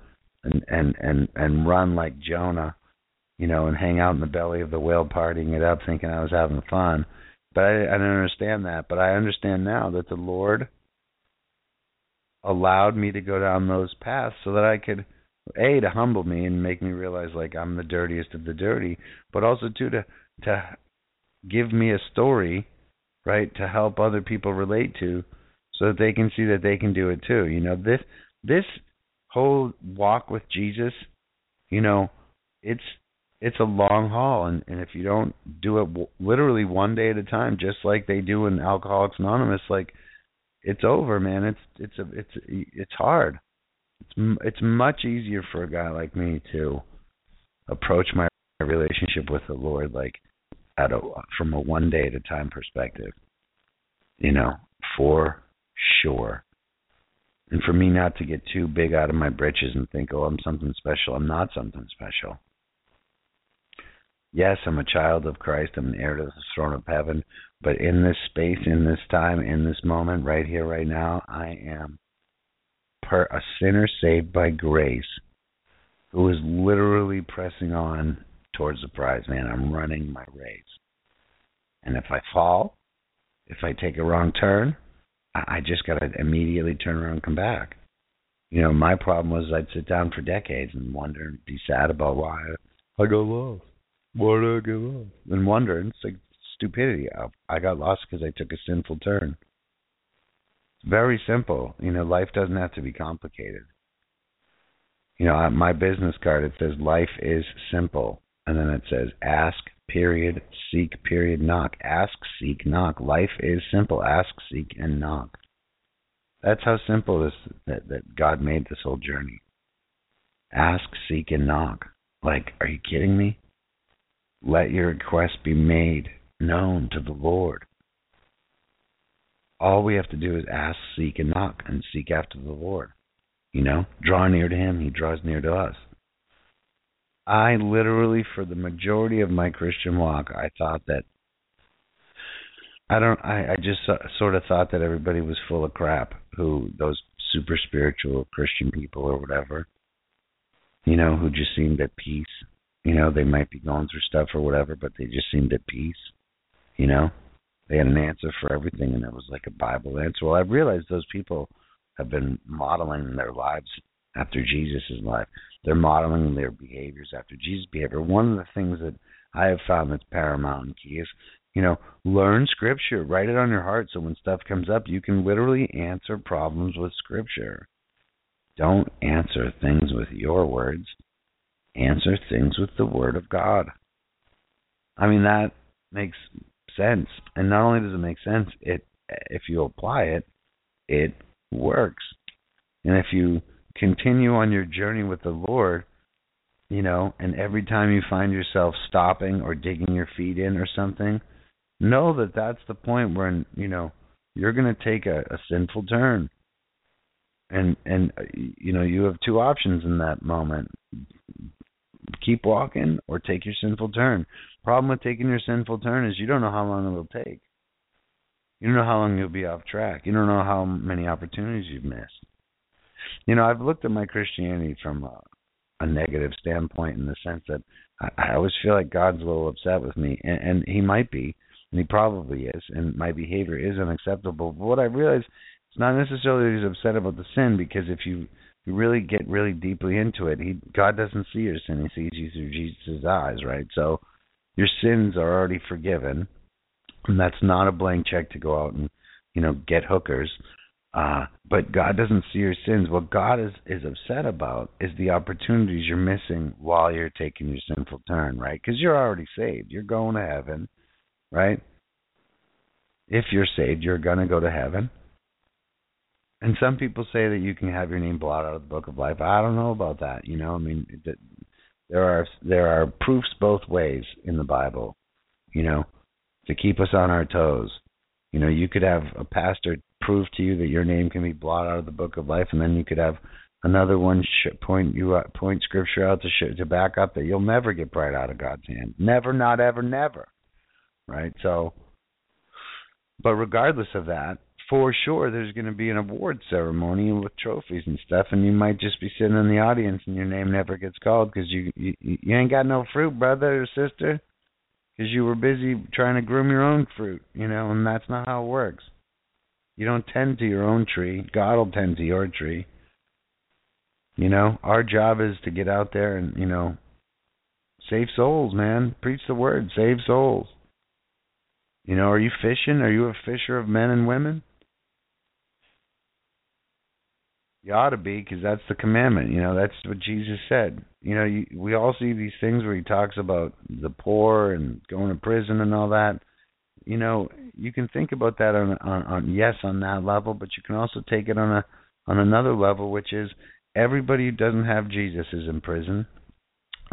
and and and and run like Jonah, you know, and hang out in the belly of the whale partying it up thinking I was having fun. But I, I didn't understand that. But I understand now that the Lord allowed me to go down those paths so that I could a to humble me and make me realize like I'm the dirtiest of the dirty, but also too to to give me a story, right, to help other people relate to so that they can see that they can do it too. You know, this this whole walk with Jesus, you know, it's it's a long haul and and if you don't do it w- literally one day at a time just like they do in Alcoholics Anonymous like it's over, man. It's it's a it's it's hard. It's it's much easier for a guy like me to approach my relationship with the Lord like at a from a one day at a time perspective. You know, for Sure. And for me not to get too big out of my britches and think, oh, I'm something special. I'm not something special. Yes, I'm a child of Christ. I'm an heir to the throne of heaven. But in this space, in this time, in this moment, right here, right now, I am per a sinner saved by grace who is literally pressing on towards the prize, man. I'm running my race. And if I fall, if I take a wrong turn, I just got to immediately turn around and come back. You know, my problem was I'd sit down for decades and wonder and be sad about why I got lost. Why did I get lost? And wonder. And it's like stupidity. I, I got lost because I took a sinful turn. It's very simple. You know, life doesn't have to be complicated. You know, my business card it says life is simple, and then it says ask, period, seek, period, knock. Ask, seek, knock. Life is simple. Ask, seek, and knock. That's how simple this that, that God made this whole journey. Ask, seek, and knock. Like, are you kidding me? Let your request be made known to the Lord. All we have to do is ask, seek, and knock, and seek after the Lord. You know, draw near to Him, He draws near to us. I literally, for the majority of my Christian walk, I thought that I don't. I, I just sort of thought that everybody was full of crap. Who those super spiritual Christian people or whatever, you know, who just seemed at peace. You know, they might be going through stuff or whatever, but they just seemed at peace. You know, they had an answer for everything, and it was like a Bible answer. Well, I realized those people have been modeling their lives after Jesus' life. They're modeling their behaviors after Jesus' behavior. One of the things that I have found that's paramount and key is, you know, learn scripture, write it on your heart so when stuff comes up, you can literally answer problems with scripture. Don't answer things with your words. Answer things with the word of God. I mean that makes sense. And not only does it make sense, it if you apply it, it works. And if you continue on your journey with the Lord, you know, and every time you find yourself stopping or digging your feet in or something, know that that's the point where you know you're going to take a, a sinful turn. And and uh, you know you have two options in that moment: keep walking or take your sinful turn. Problem with taking your sinful turn is you don't know how long it will take. You don't know how long you'll be off track. You don't know how many opportunities you've missed. You know, I've looked at my Christianity from a, a negative standpoint in the sense that I, I always feel like God's a little upset with me, and, and He might be, and He probably is, and my behavior is unacceptable. But what I realize, it's not necessarily He's upset about the sin, because if you you really get really deeply into it, He God doesn't see your sin; He sees you through Jesus' eyes, right? So your sins are already forgiven and that's not a blank check to go out and you know get hookers uh but god doesn't see your sins. What god is is upset about is the opportunities you're missing while you're taking your sinful turn right? Because you're already saved. You're going to heaven right? If you're saved you're going to go to heaven. And some people say that you can have your name blotted out of the book of life. I don't know about that you know? I mean there are there are proofs both ways in the bible you know to keep us on our toes. You know, you could have a pastor prove to you that your name can be blotted out of the book of life, and then you could have another one point you uh, point scripture out to sh- to back up that you'll never get bright out of God's hand. Never, not ever, never. Right? So, but regardless of that, for sure there's going to be an award ceremony with trophies and stuff, and you might just be sitting in the audience and your name never gets called because you, you you ain't got no fruit, brother or sister because you were busy trying to groom your own fruit, you know, and that's not how it works. You don't tend to your own tree. God will tend to your tree. You know, our job is to get out there and, you know, save souls, man. Preach the word, save souls. You know, are you fishing? Are you a fisher of men and women? You ought to be, because that's the commandment. You know, that's what Jesus said. You know, you, we all see these things where he talks about the poor and going to prison and all that. You know, you can think about that on, on, on yes on that level, but you can also take it on a on another level, which is everybody who doesn't have Jesus is in prison.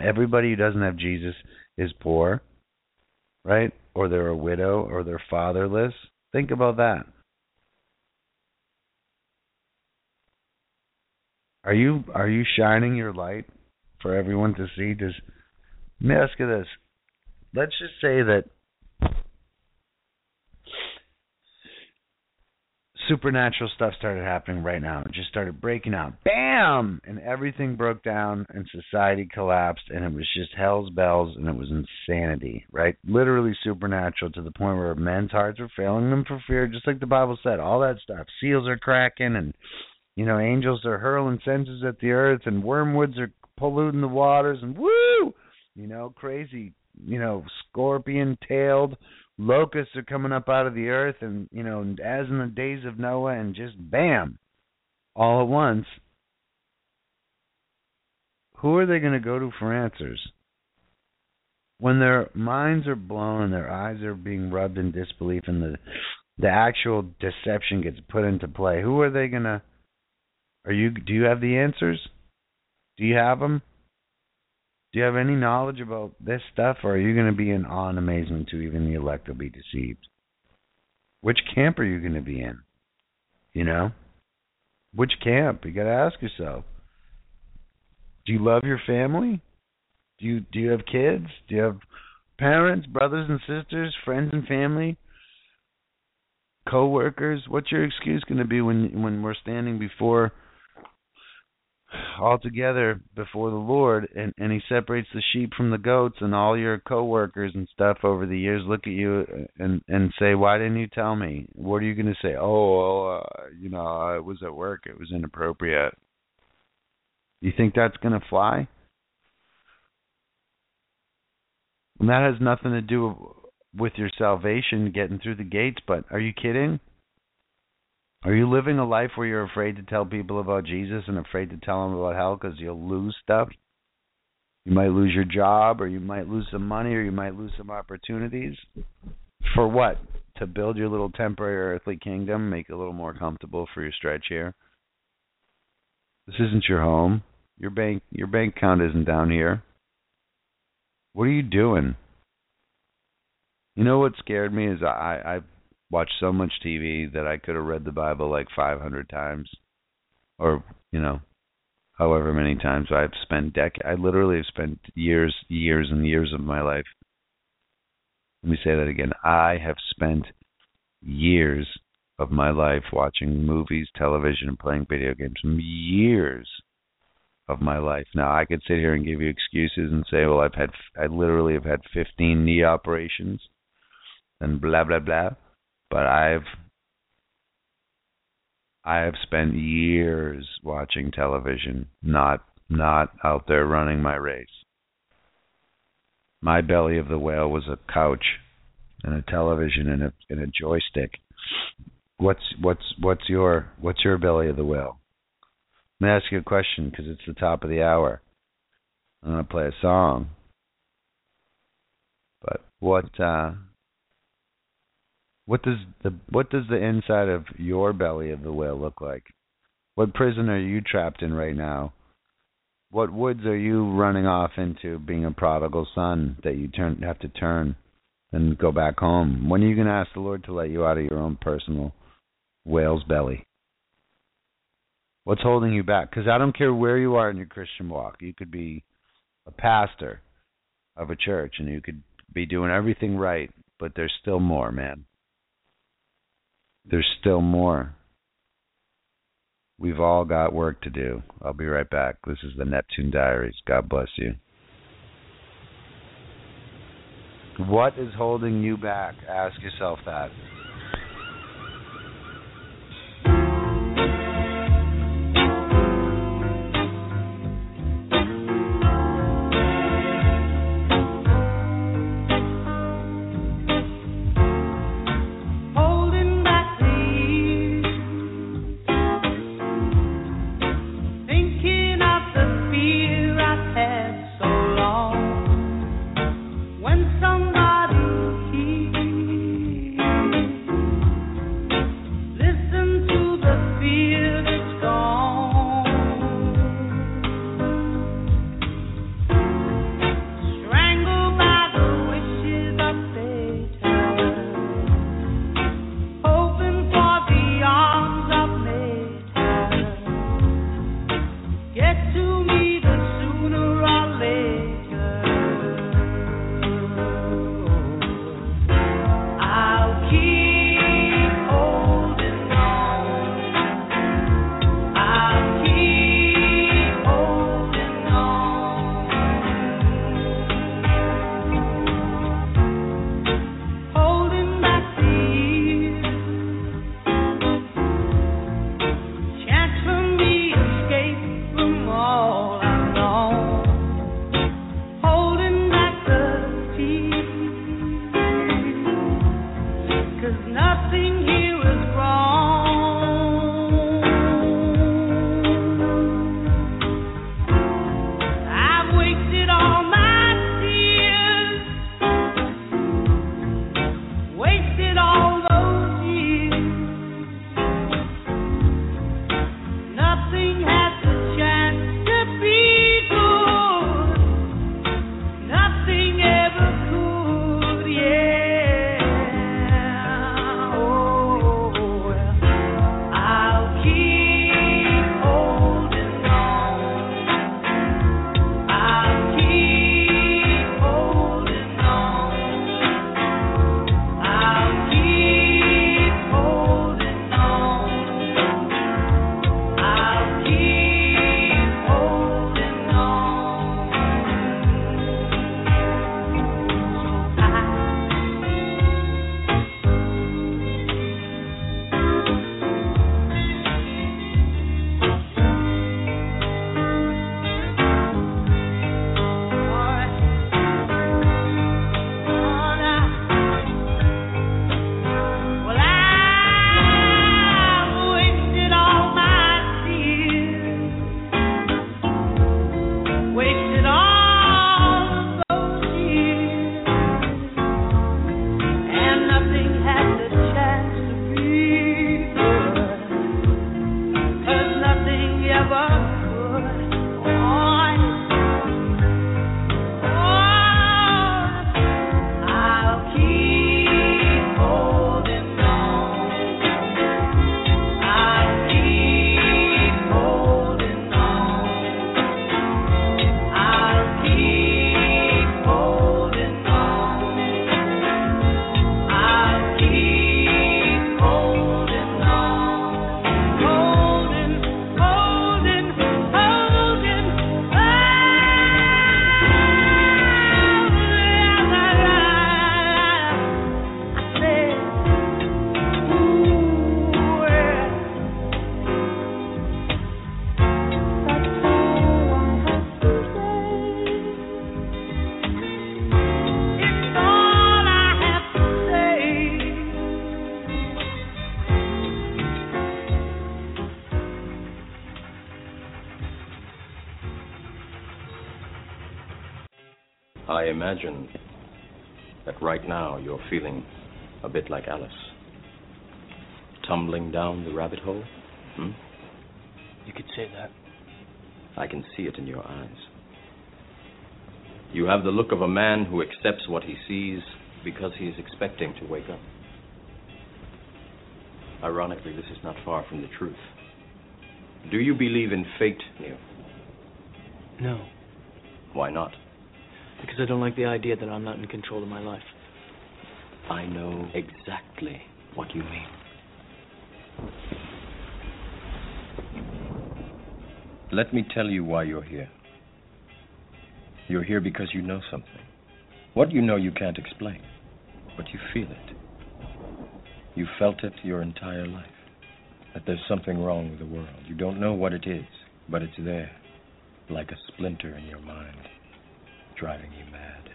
Everybody who doesn't have Jesus is poor, right? Or they're a widow, or they're fatherless. Think about that. Are you are you shining your light for everyone to see? Does let me ask you this. Let's just say that supernatural stuff started happening right now. It just started breaking out. Bam! And everything broke down and society collapsed and it was just hell's bells and it was insanity, right? Literally supernatural to the point where men's hearts were failing them for fear, just like the Bible said. All that stuff. Seals are cracking and you know, angels are hurling censers at the earth, and wormwoods are polluting the waters, and woo, you know, crazy, you know, scorpion-tailed locusts are coming up out of the earth, and you know, as in the days of Noah, and just bam, all at once. Who are they going to go to for answers? When their minds are blown and their eyes are being rubbed in disbelief, and the the actual deception gets put into play, who are they going to are you? Do you have the answers? Do you have them? Do you have any knowledge about this stuff, or are you going to be in awe and amazement to even the elect will be deceived? Which camp are you going to be in? You know, which camp? You got to ask yourself. Do you love your family? Do you do you have kids? Do you have parents, brothers and sisters, friends and family? Co-workers? What's your excuse going to be when when we're standing before all together before the Lord and and he separates the sheep from the goats and all your coworkers and stuff over the years look at you and and say why didn't you tell me? What are you going to say? Oh well, uh, you know I was at work. It was inappropriate. You think that's going to fly? And that has nothing to do with your salvation getting through the gates but are you kidding are you living a life where you're afraid to tell people about Jesus and afraid to tell them about hell because you'll lose stuff? You might lose your job, or you might lose some money, or you might lose some opportunities. For what? To build your little temporary earthly kingdom, make it a little more comfortable for your stretch here. This isn't your home. Your bank your bank account isn't down here. What are you doing? You know what scared me is I I've watched so much TV that I could have read the Bible like 500 times, or you know, however many times I've spent dec. I literally have spent years, years, and years of my life. Let me say that again. I have spent years of my life watching movies, television, and playing video games. Years of my life. Now I could sit here and give you excuses and say, well, I've had, I literally have had 15 knee operations, and blah blah blah. But I've, I have spent years watching television, not not out there running my race. My belly of the whale was a couch and a television and a and a joystick. What's what's what's your what's your belly of the whale? Let me ask you a question because it's the top of the hour. I'm gonna play a song. But what uh what does the what does the inside of your belly of the whale look like? What prison are you trapped in right now? What woods are you running off into being a prodigal son that you turn have to turn and go back home? When are you going to ask the Lord to let you out of your own personal whale's belly? What's holding you back? Because I don't care where you are in your Christian walk. You could be a pastor of a church and you could be doing everything right, but there's still more, man. There's still more. We've all got work to do. I'll be right back. This is the Neptune Diaries. God bless you. What is holding you back? Ask yourself that. Imagine that right now you're feeling a bit like Alice. Tumbling down the rabbit hole? Hmm? You could say that. I can see it in your eyes. You have the look of a man who accepts what he sees because he is expecting to wake up. Ironically, this is not far from the truth. Do you believe in fate, Neo? No, Why not? Because I don't like the idea that I'm not in control of my life. I know exactly what you mean. Let me tell you why you're here. You're here because you know something. What you know you can't explain, but you feel it. You felt it your entire life. That there's something wrong with the world. You don't know what it is, but it's there, like a splinter in your mind, driving you mad.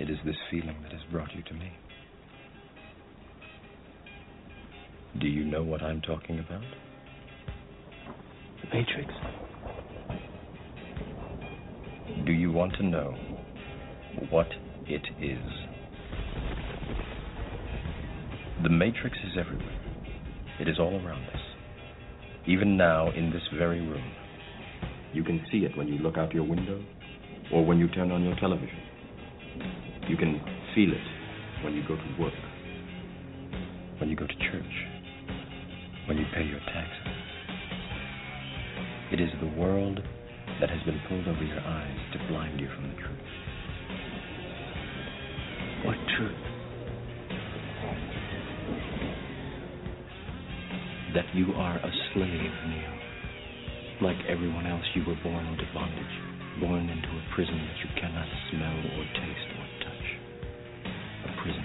It is this feeling that has brought you to me. Do you know what I'm talking about? The Matrix? Do you want to know what it is? The Matrix is everywhere. It is all around us. Even now, in this very room. You can see it when you look out your window or when you turn on your television. You can feel it when you go to work, when you go to church, when you pay your taxes. It is the world that has been pulled over your eyes to blind you from the truth. What truth? That you are a slave, Neo. Like everyone else, you were born into bondage, born into a prison that you cannot smell or taste or touch. A prison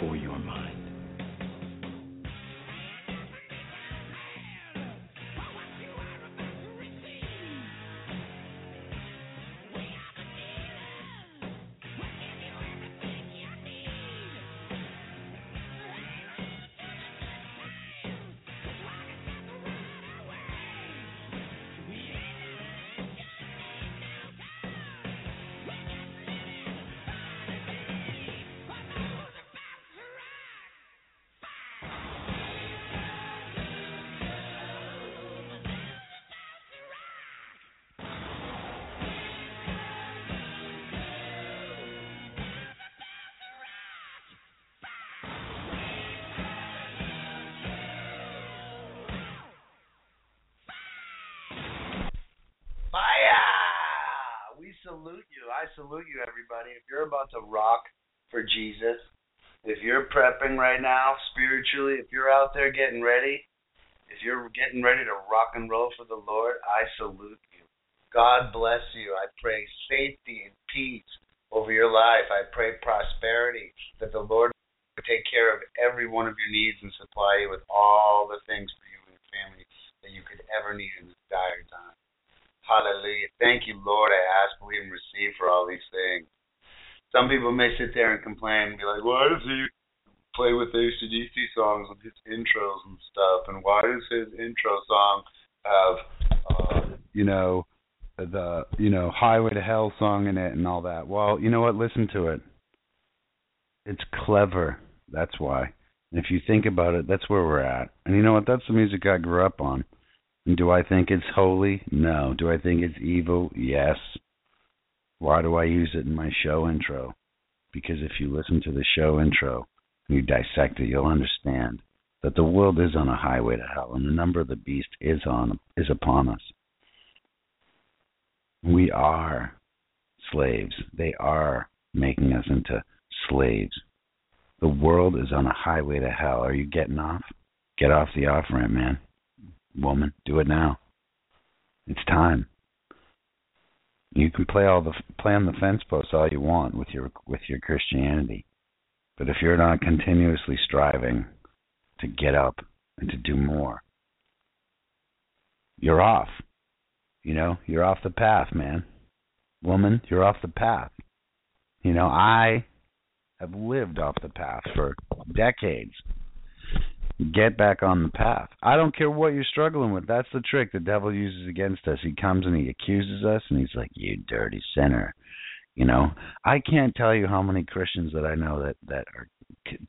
for your mind. Salute you, everybody. If you're about to rock for Jesus, if you're prepping right now spiritually, if you're out there getting ready, if you're getting ready to rock and roll for the Lord, I salute you. God bless you. I pray safety and peace over your life. I pray prosperity, that the Lord will take care of every one of your needs and supply you with all the things for you and your family that you could ever need in this dire time. Hallelujah. Thank you, Lord. I ask, believe, and receive for all these things. Some people may sit there and complain and be like, why does he play with ACDC songs with his intros and stuff? And why does his intro song have, uh, you know, the, you know, Highway to Hell song in it and all that? Well, you know what? Listen to it. It's clever. That's why. And if you think about it, that's where we're at. And you know what? That's the music I grew up on. Do I think it's holy? No. Do I think it's evil? Yes. Why do I use it in my show intro? Because if you listen to the show intro and you dissect it, you'll understand that the world is on a highway to hell and the number of the beast is on is upon us. We are slaves. They are making us into slaves. The world is on a highway to hell. Are you getting off? Get off the off ramp, man. Woman, do it now. It's time. You can play all the play on the fence posts all you want with your with your Christianity, but if you're not continuously striving to get up and to do more, you're off. You know, you're off the path, man. Woman, you're off the path. You know, I have lived off the path for decades. Get back on the path. I don't care what you're struggling with. That's the trick the devil uses against us. He comes and he accuses us and he's like, You dirty sinner. You know, I can't tell you how many Christians that I know that that are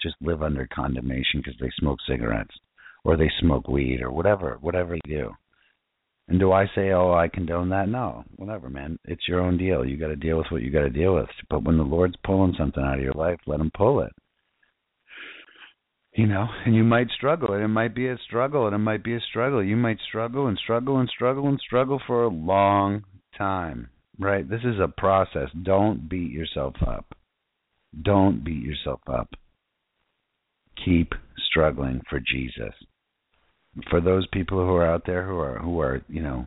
just live under condemnation because they smoke cigarettes or they smoke weed or whatever, whatever they do. And do I say, oh, I condone that? No, whatever, man. It's your own deal. You got to deal with what you got to deal with. But when the Lord's pulling something out of your life, let Him pull it. You know, and you might struggle, and it might be a struggle, and it might be a struggle. You might struggle and struggle and struggle and struggle for a long time, right? This is a process. Don't beat yourself up. Don't beat yourself up. Keep struggling for Jesus for those people who are out there who are who are you know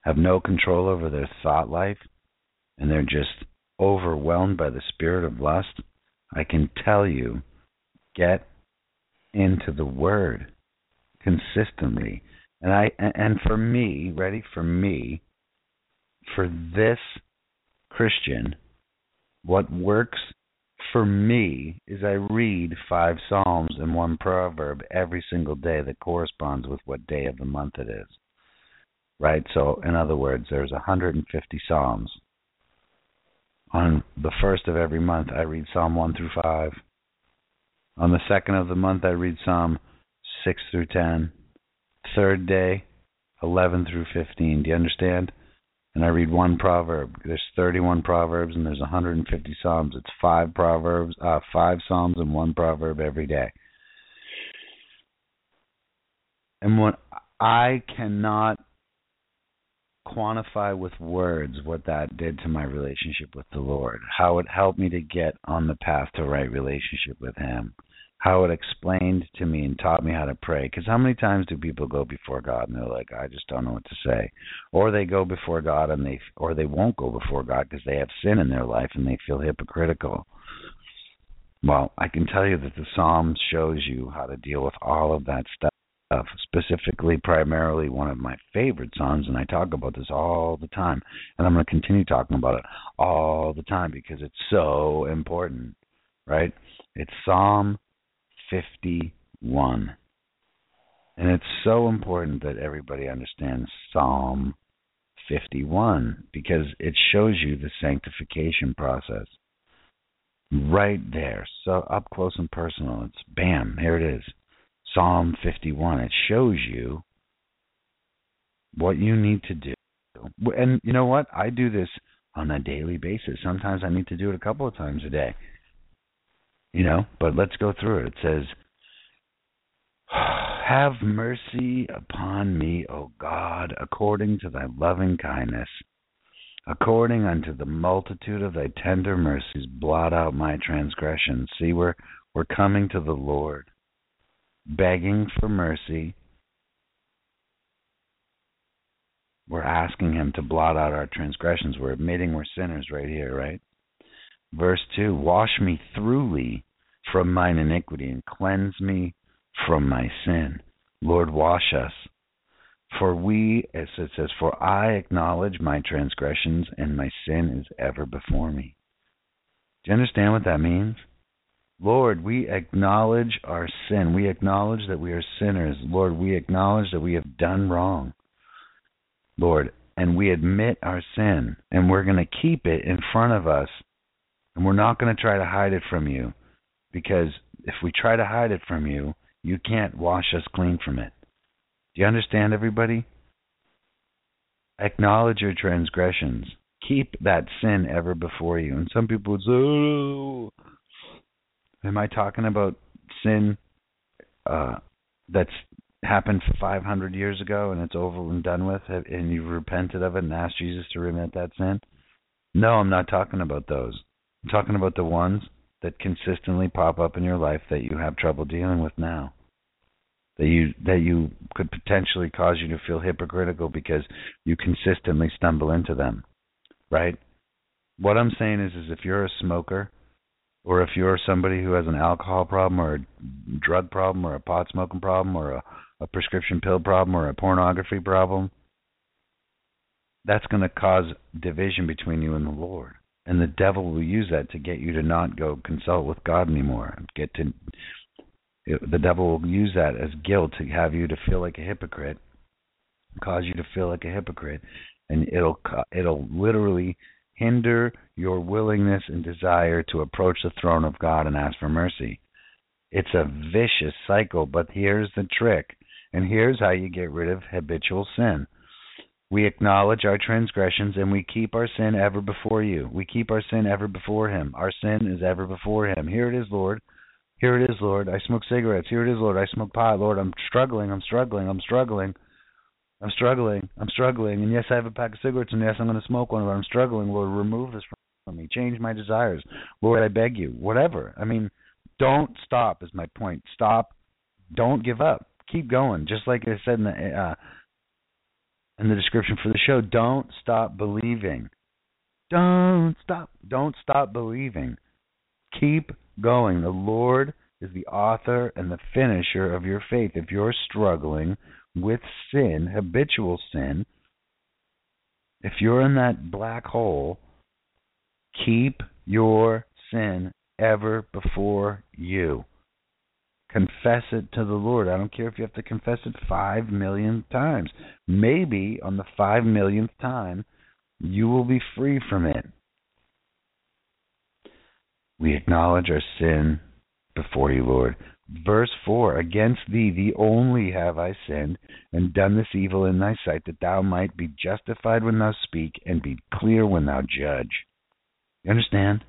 have no control over their thought life and they're just overwhelmed by the spirit of lust i can tell you get into the word consistently and i and for me ready for me for this christian what works for me is I read five Psalms and one proverb every single day that corresponds with what day of the month it is. Right? So, in other words, there's 150 Psalms. On the first of every month, I read Psalm 1 through 5. On the second of the month, I read Psalm 6 through 10. Third day, 11 through 15. Do you understand? and I read one proverb. There's 31 proverbs and there's 150 psalms. It's five proverbs, uh, five psalms and one proverb every day. And what I cannot quantify with words what that did to my relationship with the Lord, how it helped me to get on the path to right relationship with Him how it explained to me and taught me how to pray. Because how many times do people go before God and they're like, I just don't know what to say, or they go before God and they, or they won't go before God because they have sin in their life and they feel hypocritical. Well, I can tell you that the Psalms shows you how to deal with all of that stuff. Specifically, primarily one of my favorite songs, and I talk about this all the time, and I'm going to continue talking about it all the time because it's so important, right? It's Psalm 51. And it's so important that everybody understands Psalm 51 because it shows you the sanctification process right there. So up close and personal. It's bam, here it is. Psalm 51. It shows you what you need to do. And you know what? I do this on a daily basis. Sometimes I need to do it a couple of times a day. You know, but let's go through it. It says, Have mercy upon me, O God, according to thy loving kindness. According unto the multitude of thy tender mercies, blot out my transgressions. See, we're, we're coming to the Lord, begging for mercy. We're asking Him to blot out our transgressions. We're admitting we're sinners right here, right? Verse 2 Wash me throughly from mine iniquity and cleanse me from my sin. Lord, wash us. For we, as it says, for I acknowledge my transgressions and my sin is ever before me. Do you understand what that means? Lord, we acknowledge our sin. We acknowledge that we are sinners. Lord, we acknowledge that we have done wrong. Lord, and we admit our sin, and we're going to keep it in front of us and we're not going to try to hide it from you because if we try to hide it from you, you can't wash us clean from it. Do you understand, everybody? Acknowledge your transgressions. Keep that sin ever before you. And some people would say, oh, am I talking about sin uh, that's happened 500 years ago and it's over and done with, and you've repented of it and asked Jesus to remit that sin? No, I'm not talking about those. I'm talking about the ones that consistently pop up in your life that you have trouble dealing with now. That you that you could potentially cause you to feel hypocritical because you consistently stumble into them. Right? What I'm saying is is if you're a smoker or if you're somebody who has an alcohol problem or a drug problem or a pot smoking problem or a, a prescription pill problem or a pornography problem, that's going to cause division between you and the Lord and the devil will use that to get you to not go consult with God anymore. Get to the devil will use that as guilt to have you to feel like a hypocrite, cause you to feel like a hypocrite, and it'll it'll literally hinder your willingness and desire to approach the throne of God and ask for mercy. It's a vicious cycle, but here's the trick, and here's how you get rid of habitual sin. We acknowledge our transgressions and we keep our sin ever before you. We keep our sin ever before Him. Our sin is ever before Him. Here it is, Lord. Here it is, Lord. I smoke cigarettes. Here it is, Lord. I smoke pot. Lord, I'm struggling. I'm struggling. I'm struggling. I'm struggling. I'm struggling. And yes, I have a pack of cigarettes, and yes, I'm going to smoke one, but I'm struggling. Lord, remove this from me. Change my desires. Lord, I beg you. Whatever. I mean, don't stop, is my point. Stop. Don't give up. Keep going. Just like I said in the, uh, in the description for the show, don't stop believing. Don't stop. Don't stop believing. Keep going. The Lord is the author and the finisher of your faith. If you're struggling with sin, habitual sin, if you're in that black hole, keep your sin ever before you. Confess it to the Lord. I don't care if you have to confess it five million times. Maybe on the five millionth time, you will be free from it. We acknowledge our sin before you, Lord. Verse 4 Against thee, thee only have I sinned, and done this evil in thy sight, that thou might be justified when thou speak, and be clear when thou judge. You understand?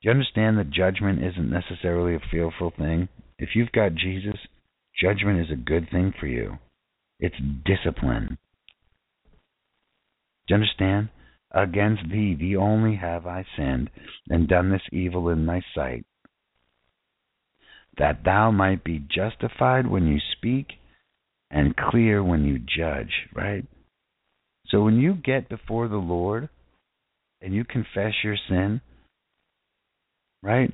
Do you understand that judgment isn't necessarily a fearful thing? If you've got Jesus, judgment is a good thing for you. It's discipline. Do you understand? Against thee, thee only have I sinned, and done this evil in thy sight, that thou might be justified when you speak, and clear when you judge, right? So when you get before the Lord and you confess your sin, right?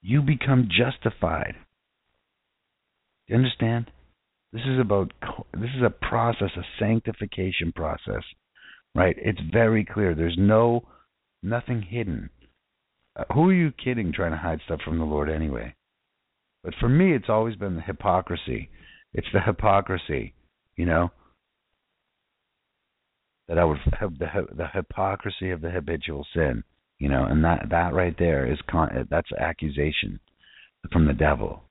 You become justified. You understand? This is about this is a process, a sanctification process, right? It's very clear. There's no nothing hidden. Uh, who are you kidding trying to hide stuff from the Lord anyway? But for me, it's always been the hypocrisy. It's the hypocrisy, you know, that I would have the the hypocrisy of the habitual sin, you know, and that that right there is con- that's accusation from the devil.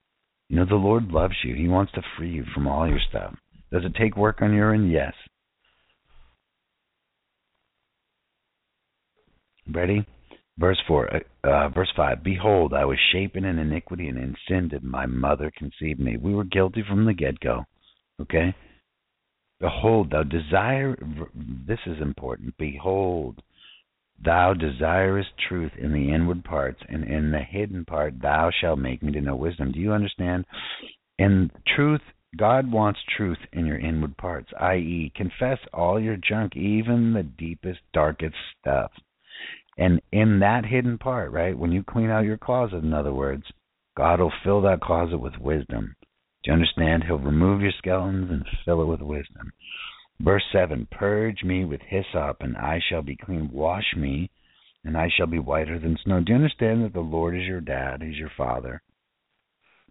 You know, the Lord loves you. He wants to free you from all your stuff. Does it take work on your end? Yes. Ready? Verse four, uh, uh, verse five. Behold, I was shapen in iniquity, and in sin did my mother conceive me. We were guilty from the get-go. Okay. Behold, thou desire. This is important. Behold, thou desirest truth in the inward parts, and in the hidden part thou shalt make me to know wisdom. Do you understand? In truth, God wants truth in your inward parts, i.e., confess all your junk, even the deepest, darkest stuff. And in that hidden part, right, when you clean out your closet, in other words, God will fill that closet with wisdom. Do you understand? He'll remove your skeletons and fill it with wisdom. Verse 7 Purge me with hyssop, and I shall be clean. Wash me, and I shall be whiter than snow. Do you understand that the Lord is your dad? He's your father.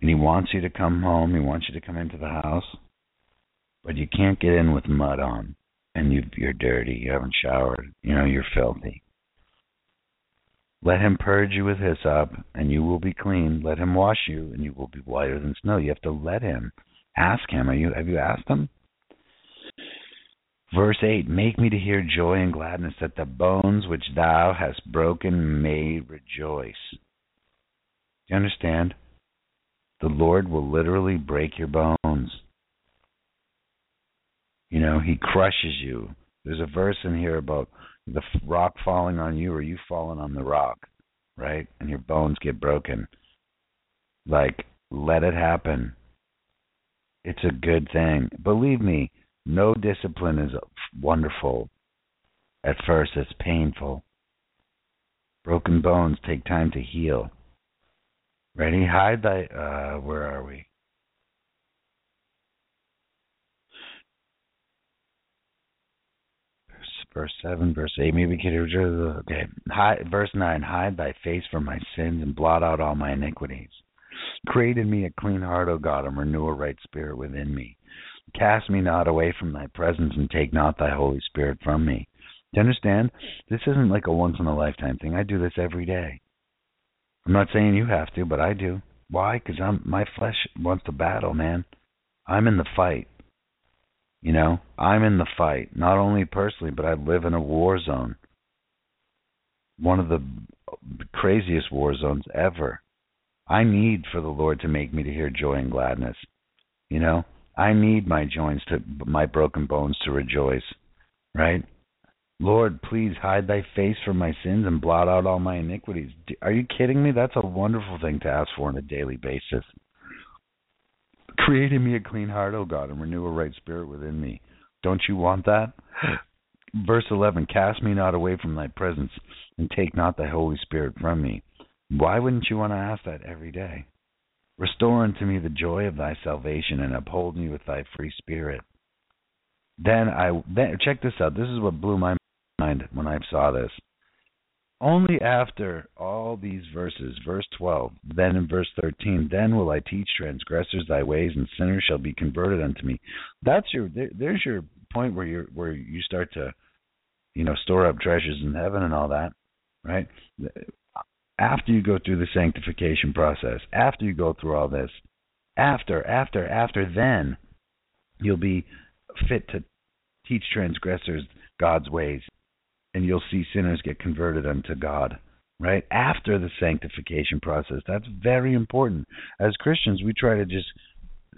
And He wants you to come home. He wants you to come into the house. But you can't get in with mud on, and you, you're dirty. You haven't showered. You know, you're filthy. Let him purge you with hyssop, and you will be clean. Let him wash you, and you will be whiter than snow. You have to let him. Ask him. Are you? Have you asked him? Verse 8 Make me to hear joy and gladness, that the bones which thou hast broken may rejoice. Do you understand? The Lord will literally break your bones. You know, He crushes you. There's a verse in here about the rock falling on you or you falling on the rock, right? And your bones get broken. Like, let it happen. It's a good thing. Believe me, no discipline is wonderful. At first, it's painful. Broken bones take time to heal. Ready? Hide thy. Uh, where are we? Verse seven, verse eight. Maybe we could. Okay. Hide, verse nine. Hide thy face from my sins and blot out all my iniquities. Create in me a clean heart, O God, and renew a right spirit within me. Cast me not away from thy presence and take not thy Holy Spirit from me. Do you understand? This isn't like a once in a lifetime thing. I do this every day. I'm not saying you have to, but I do. Why? Because I'm my flesh wants to battle, man. I'm in the fight. You know, I'm in the fight, not only personally, but I live in a war zone. One of the craziest war zones ever. I need for the Lord to make me to hear joy and gladness. You know, I need my joints to my broken bones to rejoice, right? Lord, please hide thy face from my sins and blot out all my iniquities. Are you kidding me? That's a wonderful thing to ask for on a daily basis. Create in me a clean heart, O God, and renew a right spirit within me. Don't you want that? Verse 11 Cast me not away from thy presence, and take not thy Holy Spirit from me. Why wouldn't you want to ask that every day? Restore unto me the joy of thy salvation, and uphold me with thy free spirit. Then I then check this out. This is what blew my mind when I saw this. Only after all these verses, verse 12, then in verse 13, then will I teach transgressors thy ways, and sinners shall be converted unto me. That's your there, there's your point where you where you start to, you know, store up treasures in heaven and all that, right? After you go through the sanctification process, after you go through all this, after, after, after, then you'll be fit to teach transgressors God's ways and you'll see sinners get converted unto God. Right after the sanctification process, that's very important. As Christians, we try to just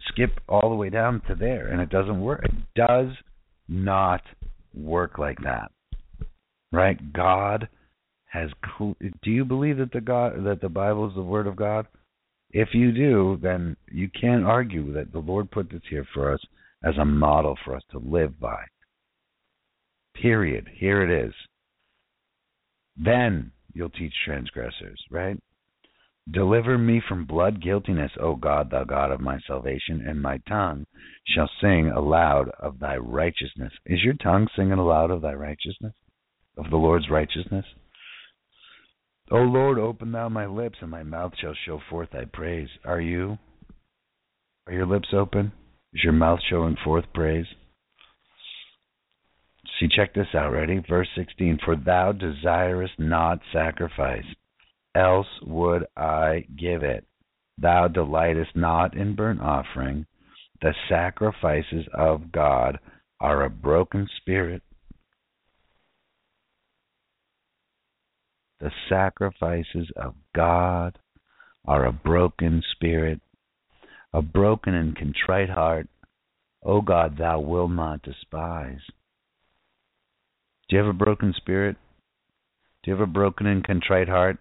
skip all the way down to there, and it doesn't work. It does not work like that. Right? God has. Do you believe that the God that the Bible is the Word of God? If you do, then you can't argue that the Lord put this here for us as a model for us to live by. Period. Here it is. Then you'll teach transgressors, right? Deliver me from blood guiltiness, O God, thou God of my salvation, and my tongue shall sing aloud of thy righteousness. Is your tongue singing aloud of thy righteousness? Of the Lord's righteousness? O Lord, open thou my lips, and my mouth shall show forth thy praise. Are you? Are your lips open? Is your mouth showing forth praise? See, check this out. Ready? Verse 16 For thou desirest not sacrifice, else would I give it. Thou delightest not in burnt offering. The sacrifices of God are a broken spirit. The sacrifices of God are a broken spirit, a broken and contrite heart. O God, thou wilt not despise. Do you have a broken spirit? Do you have a broken and contrite heart?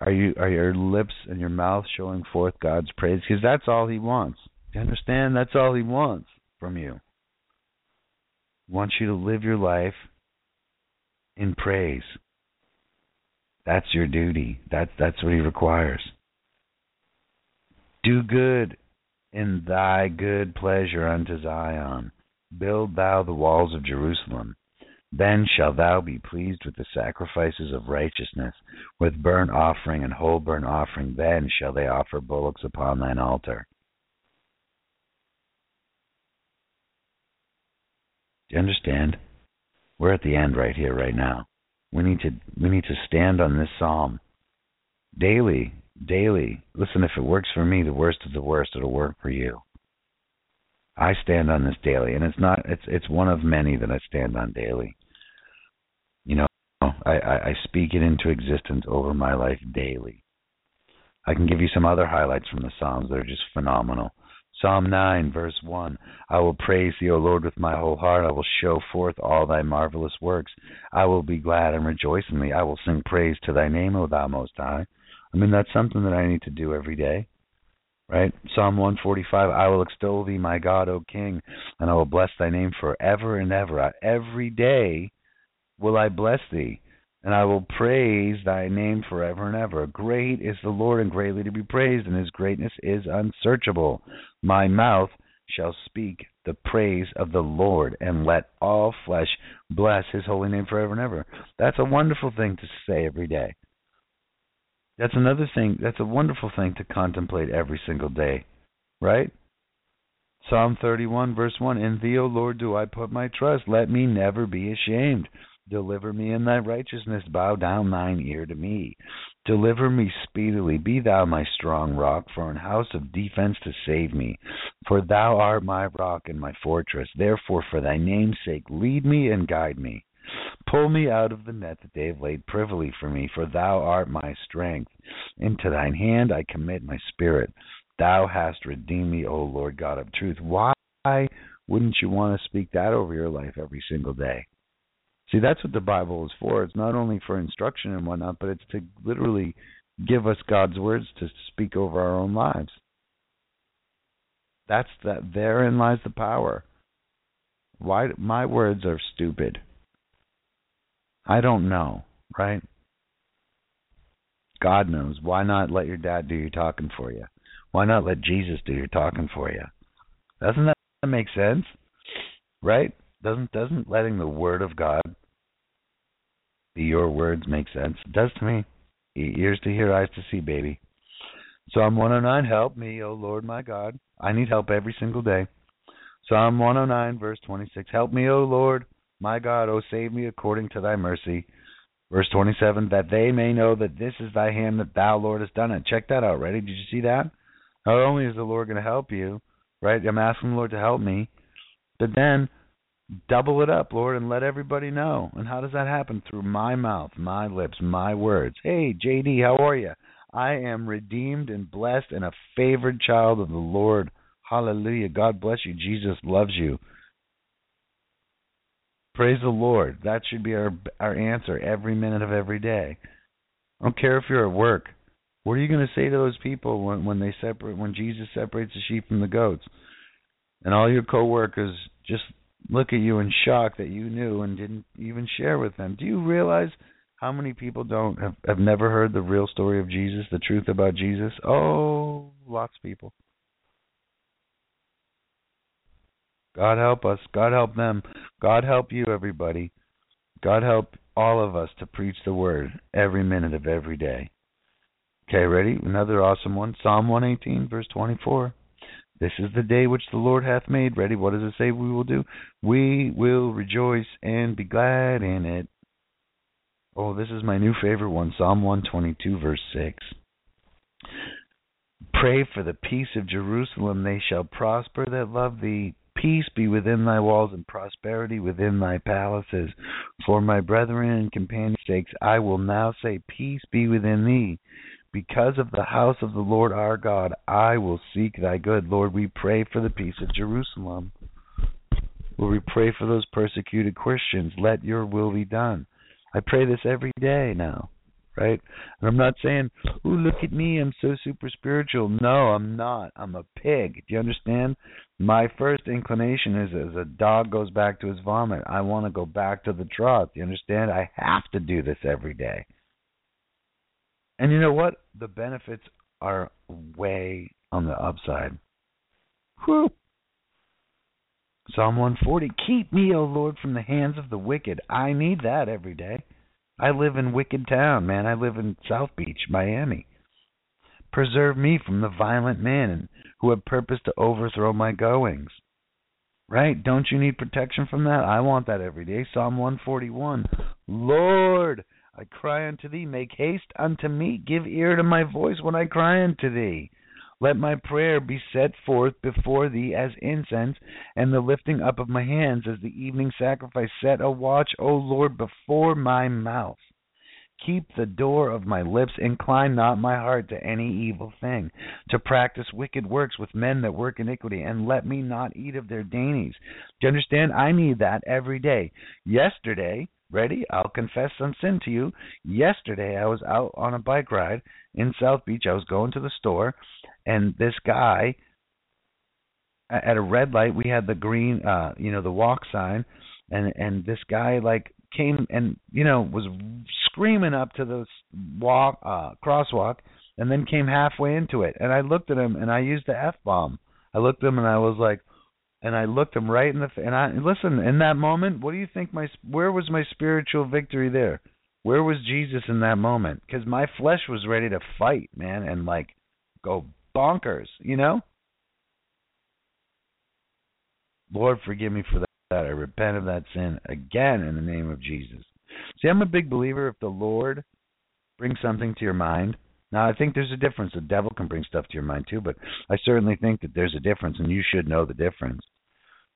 Are you are your lips and your mouth showing forth God's praise? Because that's all He wants. You understand? That's all He wants from you. He wants you to live your life in praise. That's your duty. That's that's what He requires. Do good in thy good pleasure unto Zion. Build thou the walls of Jerusalem. Then shalt thou be pleased with the sacrifices of righteousness, with burnt offering and whole burnt offering. Then shall they offer bullocks upon thine altar. Do you understand? We're at the end right here, right now. We need to we need to stand on this psalm daily, daily. Listen, if it works for me, the worst of the worst, it'll work for you. I stand on this daily, and it's not it's it's one of many that I stand on daily. I, I, I speak it into existence over my life daily. I can give you some other highlights from the Psalms that are just phenomenal. Psalm 9, verse 1 I will praise thee, O Lord, with my whole heart. I will show forth all thy marvelous works. I will be glad and rejoice in thee. I will sing praise to thy name, O thou most high. I mean, that's something that I need to do every day. Right? Psalm 145 I will extol thee, my God, O King, and I will bless thy name forever and ever. Every day will I bless thee, and I will praise thy name forever and ever. Great is the Lord, and greatly to be praised, and his greatness is unsearchable. My mouth shall speak the praise of the Lord, and let all flesh bless his holy name forever and ever. That's a wonderful thing to say every day. That's another thing, that's a wonderful thing to contemplate every single day, right? Psalm 31, verse 1 In thee, O Lord, do I put my trust. Let me never be ashamed. Deliver me in thy righteousness. Bow down thine ear to me. Deliver me speedily. Be thou my strong rock, for an house of defense to save me. For thou art my rock and my fortress. Therefore, for thy name's sake, lead me and guide me. Pull me out of the net that they have laid privily for me, for thou art my strength. Into thine hand I commit my spirit. Thou hast redeemed me, O Lord God of truth. Why wouldn't you want to speak that over your life every single day? See, that's what the Bible is for. It's not only for instruction and whatnot, but it's to literally give us God's words to speak over our own lives. That's that. Therein lies the power. Why my words are stupid? I don't know, right? God knows. Why not let your dad do your talking for you? Why not let Jesus do your talking for you? Doesn't that make sense? Right? Doesn't doesn't letting the word of God be your words make sense? It does to me. Ears to hear, eyes to see, baby. Psalm 109, help me, O Lord my God. I need help every single day. Psalm 109, verse 26, help me, O Lord my God, O save me according to thy mercy. Verse 27, that they may know that this is thy hand, that thou, Lord, hast done it. Check that out, ready? Did you see that? Not only is the Lord going to help you, right? I'm asking the Lord to help me, but then double it up, Lord, and let everybody know. And how does that happen? Through my mouth, my lips, my words. Hey, JD, how are you? I am redeemed and blessed and a favored child of the Lord. Hallelujah. God bless you. Jesus loves you. Praise the Lord. That should be our our answer every minute of every day. I don't care if you're at work. What are you going to say to those people when when they separate when Jesus separates the sheep from the goats? And all your coworkers just look at you in shock that you knew and didn't even share with them. Do you realize how many people don't have, have never heard the real story of Jesus, the truth about Jesus? Oh, lots of people. God help us. God help them. God help you, everybody. God help all of us to preach the word every minute of every day. Okay, ready? Another awesome one. Psalm 118, verse 24. This is the day which the Lord hath made. Ready? What does it say we will do? We will rejoice and be glad in it. Oh, this is my new favorite one. Psalm 122, verse 6. Pray for the peace of Jerusalem. They shall prosper that love thee. Peace be within thy walls and prosperity within thy palaces. For my brethren and companions' sakes, I will now say, Peace be within thee. Because of the house of the Lord our God, I will seek thy good. Lord, we pray for the peace of Jerusalem. Lord, we pray for those persecuted Christians. Let your will be done. I pray this every day now right? And I'm not saying, "Oh, look at me, I'm so super spiritual." No, I'm not. I'm a pig. Do you understand? My first inclination is as a dog goes back to his vomit. I want to go back to the trough. Do you understand? I have to do this every day. And you know what? The benefits are way on the upside. Whew. Psalm 140 Keep me, O Lord, from the hands of the wicked. I need that every day. I live in Wicked Town, man. I live in South Beach, Miami. Preserve me from the violent men who have purpose to overthrow my goings. Right? Don't you need protection from that? I want that every day. Psalm 141. Lord, I cry unto thee. Make haste unto me. Give ear to my voice when I cry unto thee. Let my prayer be set forth before thee as incense, and the lifting up of my hands as the evening sacrifice. Set a watch, O Lord, before my mouth. Keep the door of my lips. Incline not my heart to any evil thing, to practice wicked works with men that work iniquity, and let me not eat of their dainties. Do you understand? I need that every day. Yesterday, ready? I'll confess some sin to you. Yesterday, I was out on a bike ride in South Beach. I was going to the store, and this guy at a red light we had the green uh you know the walk sign and and this guy like came and you know was screaming up to the walk uh crosswalk and then came halfway into it and I looked at him and I used the f bomb I looked at him and I was like and I looked him right in the and I listen in that moment what do you think my where was my spiritual victory there where was Jesus in that moment cuz my flesh was ready to fight man and like go bonkers, you know? Lord, forgive me for that. I repent of that sin again in the name of Jesus. See, I'm a big believer if the Lord brings something to your mind. Now, I think there's a difference. The devil can bring stuff to your mind too, but I certainly think that there's a difference, and you should know the difference.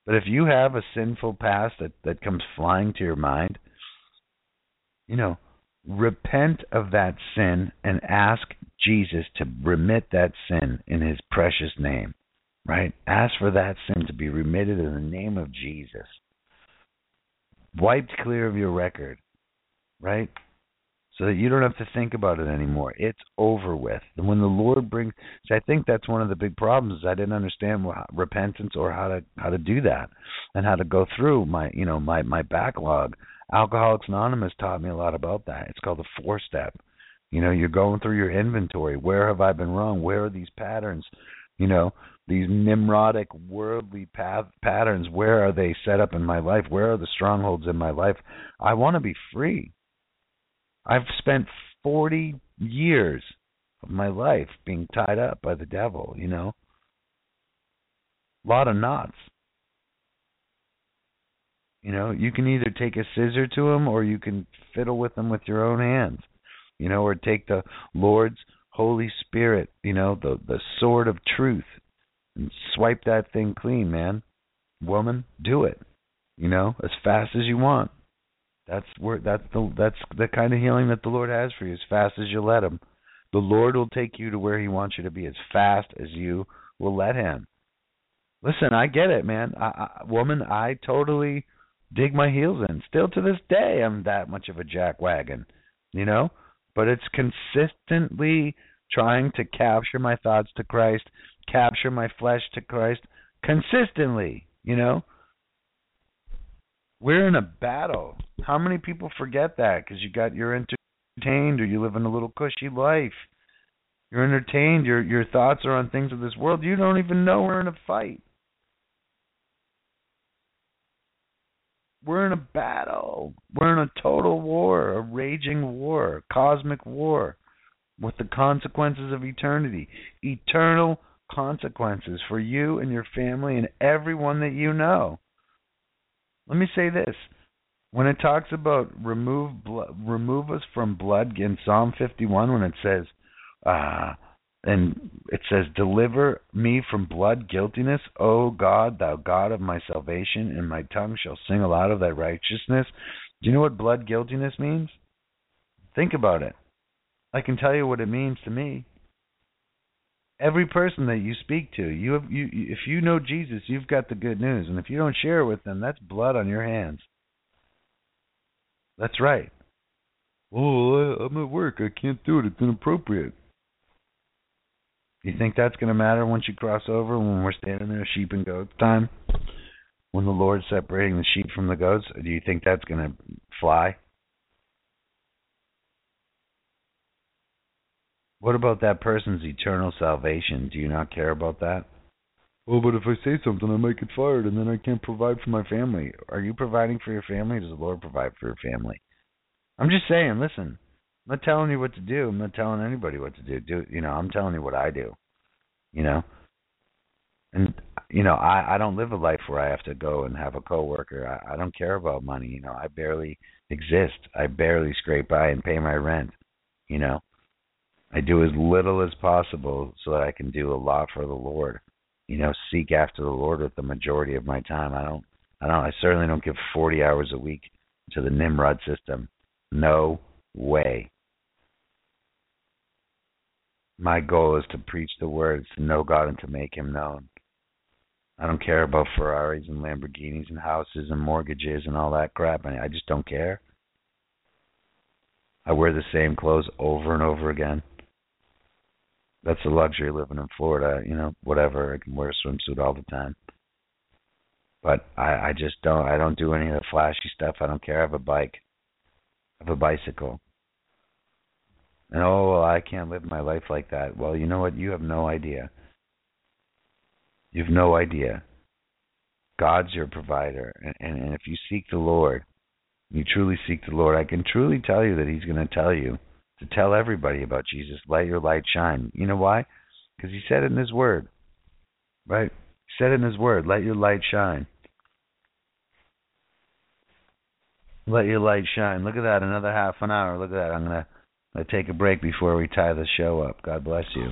But if you have a sinful past that, that comes flying to your mind, you know, repent of that sin and ask Jesus to remit that sin in his precious name. Right? Ask for that sin to be remitted in the name of Jesus. Wiped clear of your record. Right? So that you don't have to think about it anymore. It's over with. And when the Lord brings see, I think that's one of the big problems is I didn't understand what, repentance or how to how to do that and how to go through my you know my my backlog. Alcoholics Anonymous taught me a lot about that. It's called the four step. You know, you're going through your inventory. Where have I been wrong? Where are these patterns? You know, these nimrodic worldly path patterns. Where are they set up in my life? Where are the strongholds in my life? I want to be free. I've spent 40 years of my life being tied up by the devil, you know. A lot of knots. You know, you can either take a scissor to them or you can fiddle with them with your own hands. You know, or take the Lord's Holy Spirit, you know, the the sword of truth and swipe that thing clean, man. Woman, do it. You know, as fast as you want. That's where that's the that's the kind of healing that the Lord has for you. As fast as you let Him, the Lord will take you to where He wants you to be as fast as you will let Him. Listen, I get it, man. I, I, woman, I totally dig my heels in. Still to this day, I'm that much of a jackwagon, you know. But it's consistently trying to capture my thoughts to Christ, capture my flesh to Christ, consistently, you know. We're in a battle. How many people forget that because you got you're entertained or you live in a little cushy life. You're entertained. Your your thoughts are on things of this world. You don't even know we're in a fight. We're in a battle. We're in a total war, a raging war, a cosmic war with the consequences of eternity. Eternal consequences for you and your family and everyone that you know. Let me say this. When it talks about remove blood, remove us from blood in Psalm 51 when it says uh and it says deliver me from blood guiltiness o god thou god of my salvation and my tongue shall sing aloud of thy righteousness. Do you know what blood guiltiness means? Think about it. I can tell you what it means to me every person that you speak to you have you if you know jesus you've got the good news and if you don't share it with them that's blood on your hands that's right oh i'm at work i can't do it it's inappropriate you think that's going to matter once you cross over when we're standing there sheep and goats time? When the Lord's separating the sheep from the goats? Do you think that's going to fly? What about that person's eternal salvation? Do you not care about that? Well, but if I say something, I might get fired, and then I can't provide for my family. Are you providing for your family? Does the Lord provide for your family? I'm just saying. Listen, I'm not telling you what to do. I'm not telling anybody what to do. Do you know? I'm telling you what I do. You know, and you know, I I don't live a life where I have to go and have a coworker. I I don't care about money. You know, I barely exist. I barely scrape by and pay my rent. You know, I do as little as possible so that I can do a lot for the Lord. You know, seek after the Lord with the majority of my time. I don't. I don't. I certainly don't give 40 hours a week to the Nimrod system. No way. My goal is to preach the words, to know God and to make Him known. I don't care about Ferraris and Lamborghinis and houses and mortgages and all that crap. I just don't care. I wear the same clothes over and over again. That's a luxury living in Florida. You know, whatever. I can wear a swimsuit all the time. But I, I just don't. I don't do any of the flashy stuff. I don't care. I have a bike. I have a bicycle. And oh, well, I can't live my life like that. Well, you know what? You have no idea. You've no idea. God's your provider. And, and, and if you seek the Lord, you truly seek the Lord, I can truly tell you that He's going to tell you to tell everybody about Jesus. Let your light shine. You know why? Because he said it in his word. Right? He said it in his word, let your light shine. Let your light shine. Look at that, another half an hour. Look at that. I'm gonna, I'm gonna take a break before we tie the show up. God bless you.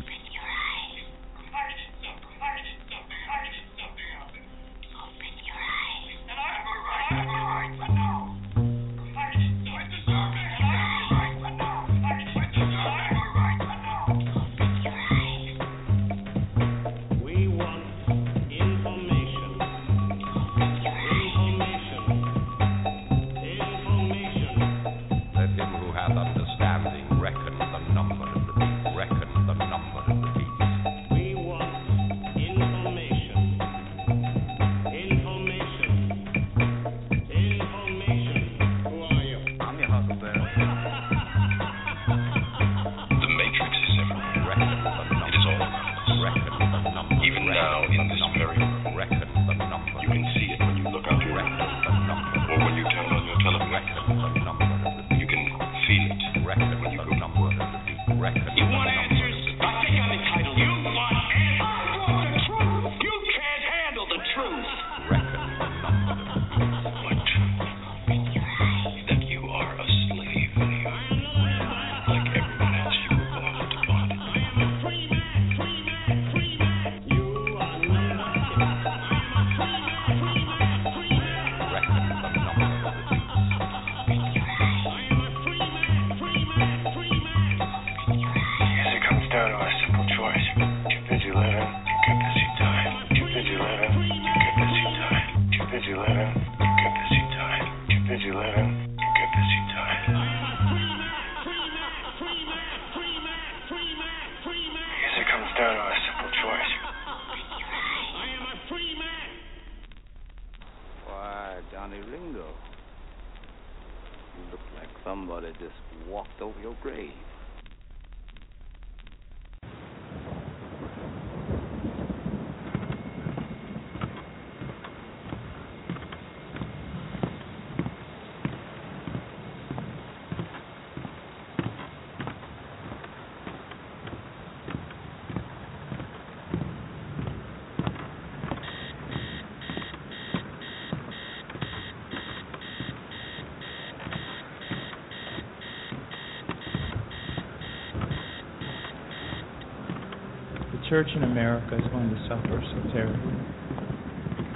Church in America is going to suffer so terribly.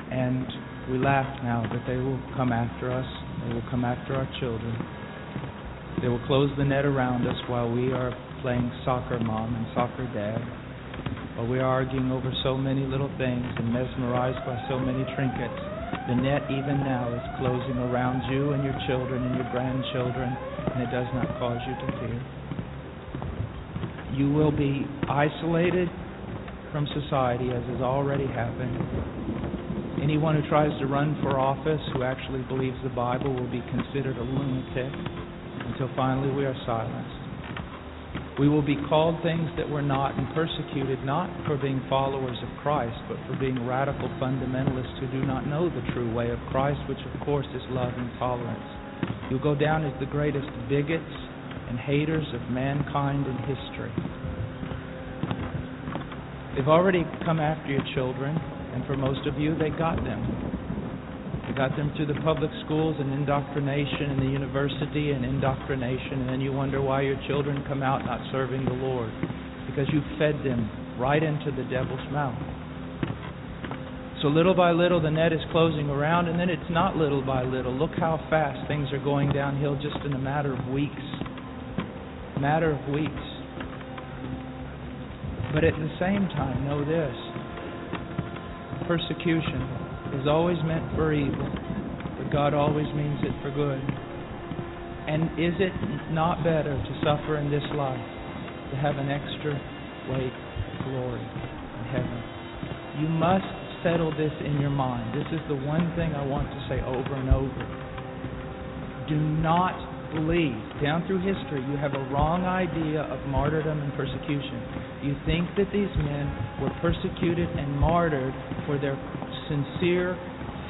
And we laugh now that they will come after us, they will come after our children. They will close the net around us while we are playing soccer mom and soccer dad, while we are arguing over so many little things and mesmerized by so many trinkets. The net, even now, is closing around you and your children and your grandchildren, and it does not cause you to fear. You will be isolated from society, as has already happened. Anyone who tries to run for office who actually believes the Bible will be considered a lunatic until finally we are silenced. We will be called things that we're not and persecuted not for being followers of Christ, but for being radical fundamentalists who do not know the true way of Christ, which of course is love and tolerance. You'll go down as the greatest bigots and haters of mankind in history. They've already come after your children, and for most of you, they got them. They got them through the public schools and indoctrination and the university and indoctrination, and then you wonder why your children come out not serving the Lord. Because you fed them right into the devil's mouth. So little by little, the net is closing around, and then it's not little by little. Look how fast things are going downhill just in a matter of weeks. Matter of weeks. But at the same time, know this persecution is always meant for evil, but God always means it for good. And is it not better to suffer in this life to have an extra weight of glory in heaven? You must settle this in your mind. This is the one thing I want to say over and over. Do not believe, down through history, you have a wrong idea of martyrdom and persecution. You think that these men were persecuted and martyred for their sincere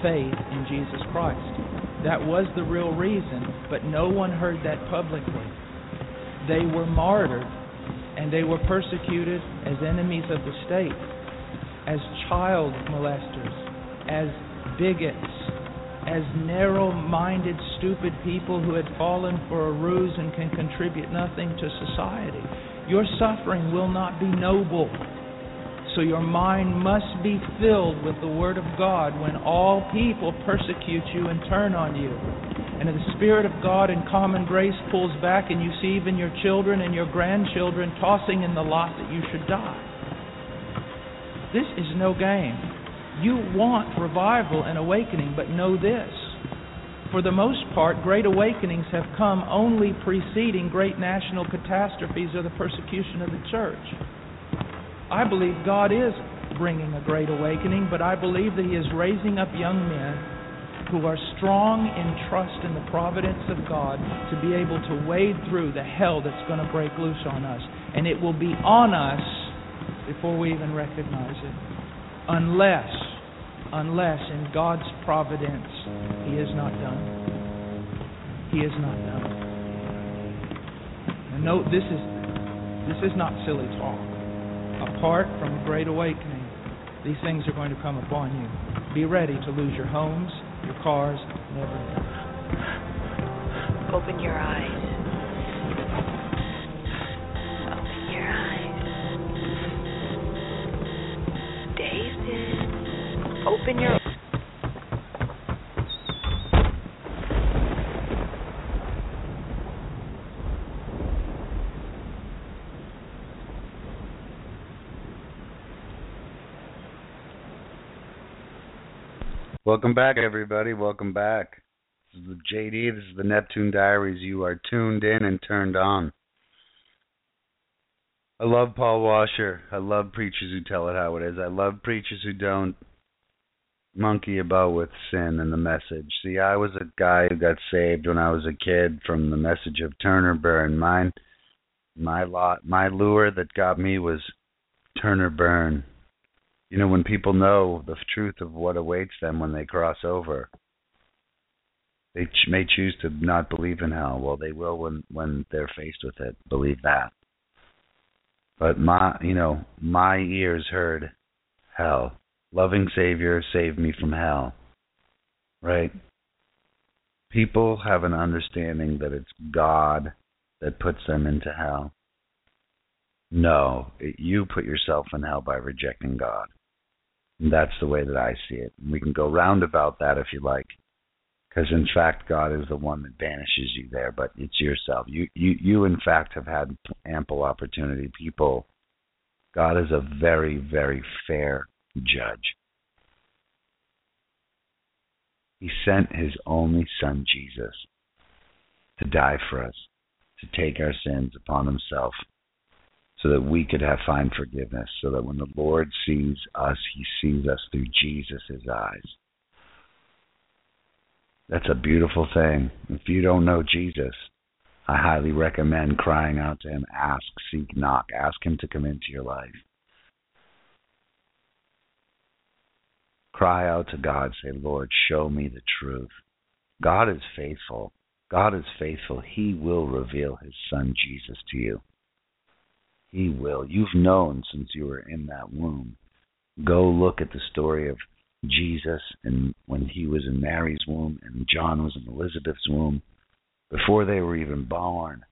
faith in Jesus Christ. That was the real reason, but no one heard that publicly. They were martyred and they were persecuted as enemies of the state, as child molesters, as bigots, as narrow minded, stupid people who had fallen for a ruse and can contribute nothing to society. Your suffering will not be noble. So your mind must be filled with the Word of God when all people persecute you and turn on you. And if the Spirit of God in common grace pulls back and you see even your children and your grandchildren tossing in the lot that you should die. This is no game. You want revival and awakening, but know this. For the most part, great awakenings have come only preceding great national catastrophes or the persecution of the church. I believe God is bringing a great awakening, but I believe that He is raising up young men who are strong in trust in the providence of God to be able to wade through the hell that's going to break loose on us. And it will be on us before we even recognize it. Unless, unless in God's providence, He is not done. He is not done. And note, this is this is not silly talk apart from a great awakening, these things are going to come upon you. Be ready to lose your homes, your cars, and everything. Open your eyes. David. Open your Welcome back, everybody. Welcome back. This is the JD. This is the Neptune Diaries. You are tuned in and turned on. I love Paul Washer. I love preachers who tell it how it is. I love preachers who don't monkey about with sin and the message. See, I was a guy who got saved when I was a kid from the message of turn or burn. Mine, my lot, my lure that got me was turn or burn you know, when people know the truth of what awaits them when they cross over, they ch- may choose to not believe in hell. Well, they will when when they're faced with it. Believe that. But my, you know, my ears heard hell. Loving Savior, save me from hell. Right? People have an understanding that it's God that puts them into hell. No, it, you put yourself in hell by rejecting God. That's the way that I see it. We can go round about that if you like, because in fact God is the one that banishes you there, but it's yourself. You you you in fact have had ample opportunity. People, God is a very very fair judge. He sent His only Son Jesus to die for us, to take our sins upon Himself so that we could have find forgiveness, so that when the Lord sees us, he sees us through Jesus' eyes. That's a beautiful thing. If you don't know Jesus, I highly recommend crying out to him, ask, seek, knock, ask him to come into your life. Cry out to God, say, Lord, show me the truth. God is faithful. God is faithful. He will reveal his son Jesus to you. He will. You've known since you were in that womb. Go look at the story of Jesus and when he was in Mary's womb and John was in Elizabeth's womb. Before they were even born,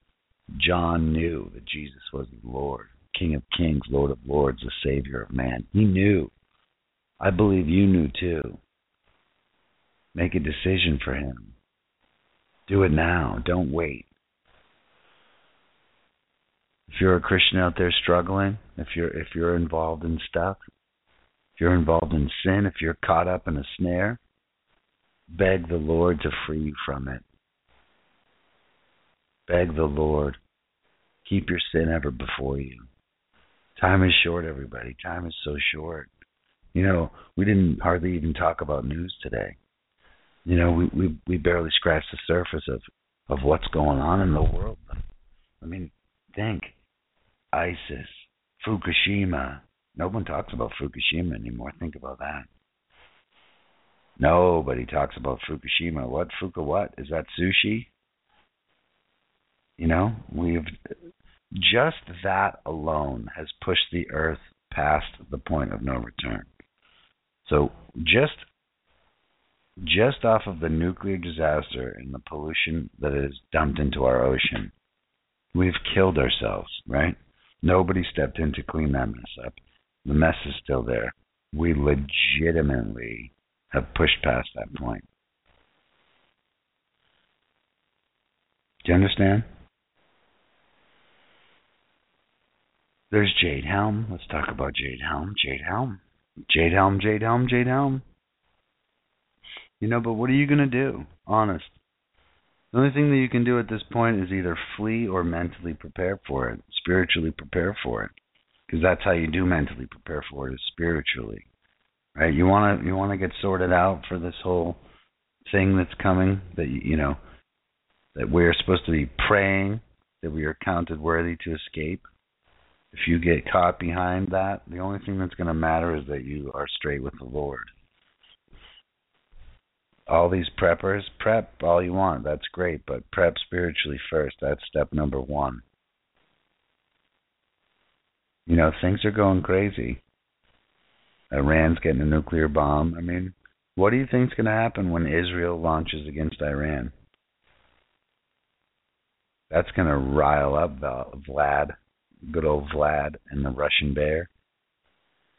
John knew that Jesus was the Lord, King of Kings, Lord of Lords, the Savior of man. He knew. I believe you knew too. Make a decision for him. Do it now. Don't wait if you're a Christian out there struggling, if you're if you're involved in stuff, if you're involved in sin, if you're caught up in a snare, beg the Lord to free you from it. Beg the Lord. Keep your sin ever before you. Time is short, everybody. Time is so short. You know, we didn't hardly even talk about news today. You know, we we we barely scratched the surface of of what's going on in the world. I mean, think ISIS, Fukushima. No one talks about Fukushima anymore. Think about that. Nobody talks about Fukushima. What Fuka what? Is that sushi? You know, we've just that alone has pushed the earth past the point of no return. So just just off of the nuclear disaster and the pollution that is dumped into our ocean, we've killed ourselves, right? Nobody stepped in to clean that mess up. The mess is still there. We legitimately have pushed past that point. Do you understand? There's Jade Helm. Let's talk about Jade Helm. Jade Helm. Jade Helm, Jade Helm, Jade Helm. You know, but what are you going to do? Honest. The only thing that you can do at this point is either flee or mentally prepare for it, spiritually prepare for it. Because that's how you do mentally prepare for it is spiritually. Right? You want to you want to get sorted out for this whole thing that's coming that you, know that we're supposed to be praying that we are counted worthy to escape. If you get caught behind that, the only thing that's going to matter is that you are straight with the Lord all these preppers, prep all you want. That's great, but prep spiritually first. That's step number one. You know, things are going crazy. Iran's getting a nuclear bomb. I mean, what do you think's going to happen when Israel launches against Iran? That's going to rile up Vlad, good old Vlad, and the Russian bear.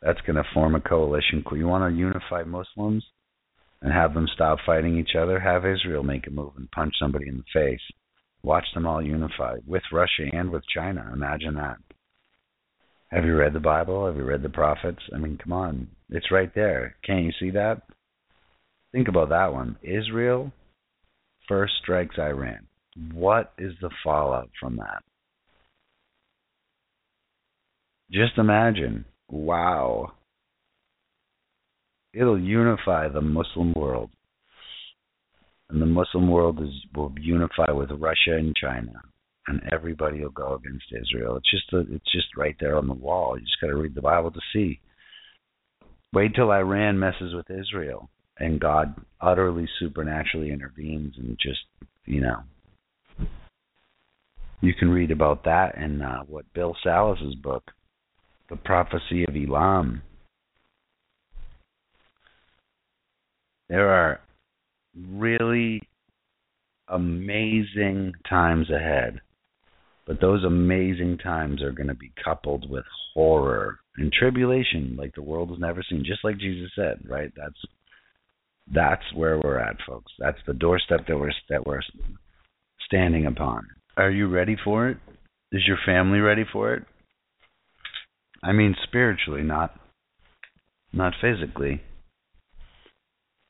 That's going to form a coalition. You want to unify Muslims? and have them stop fighting each other, have Israel make a move and punch somebody in the face. Watch them all unify with Russia and with China. Imagine that. Have you read the Bible? Have you read the prophets? I mean, come on. It's right there. Can't you see that? Think about that one. Israel first strikes Iran. What is the fallout from that? Just imagine. Wow it'll unify the Muslim world. And the Muslim world is will unify with Russia and China, and everybody will go against Israel. It's just a, it's just right there on the wall. You just got to read the Bible to see. Wait till Iran messes with Israel, and God utterly supernaturally intervenes and just you know. You can read about that in uh, what Bill Salus's book, The Prophecy of Elam There are really amazing times ahead. But those amazing times are going to be coupled with horror and tribulation like the world has never seen, just like Jesus said, right? That's that's where we're at, folks. That's the doorstep that we're that we're standing upon. Are you ready for it? Is your family ready for it? I mean spiritually, not not physically.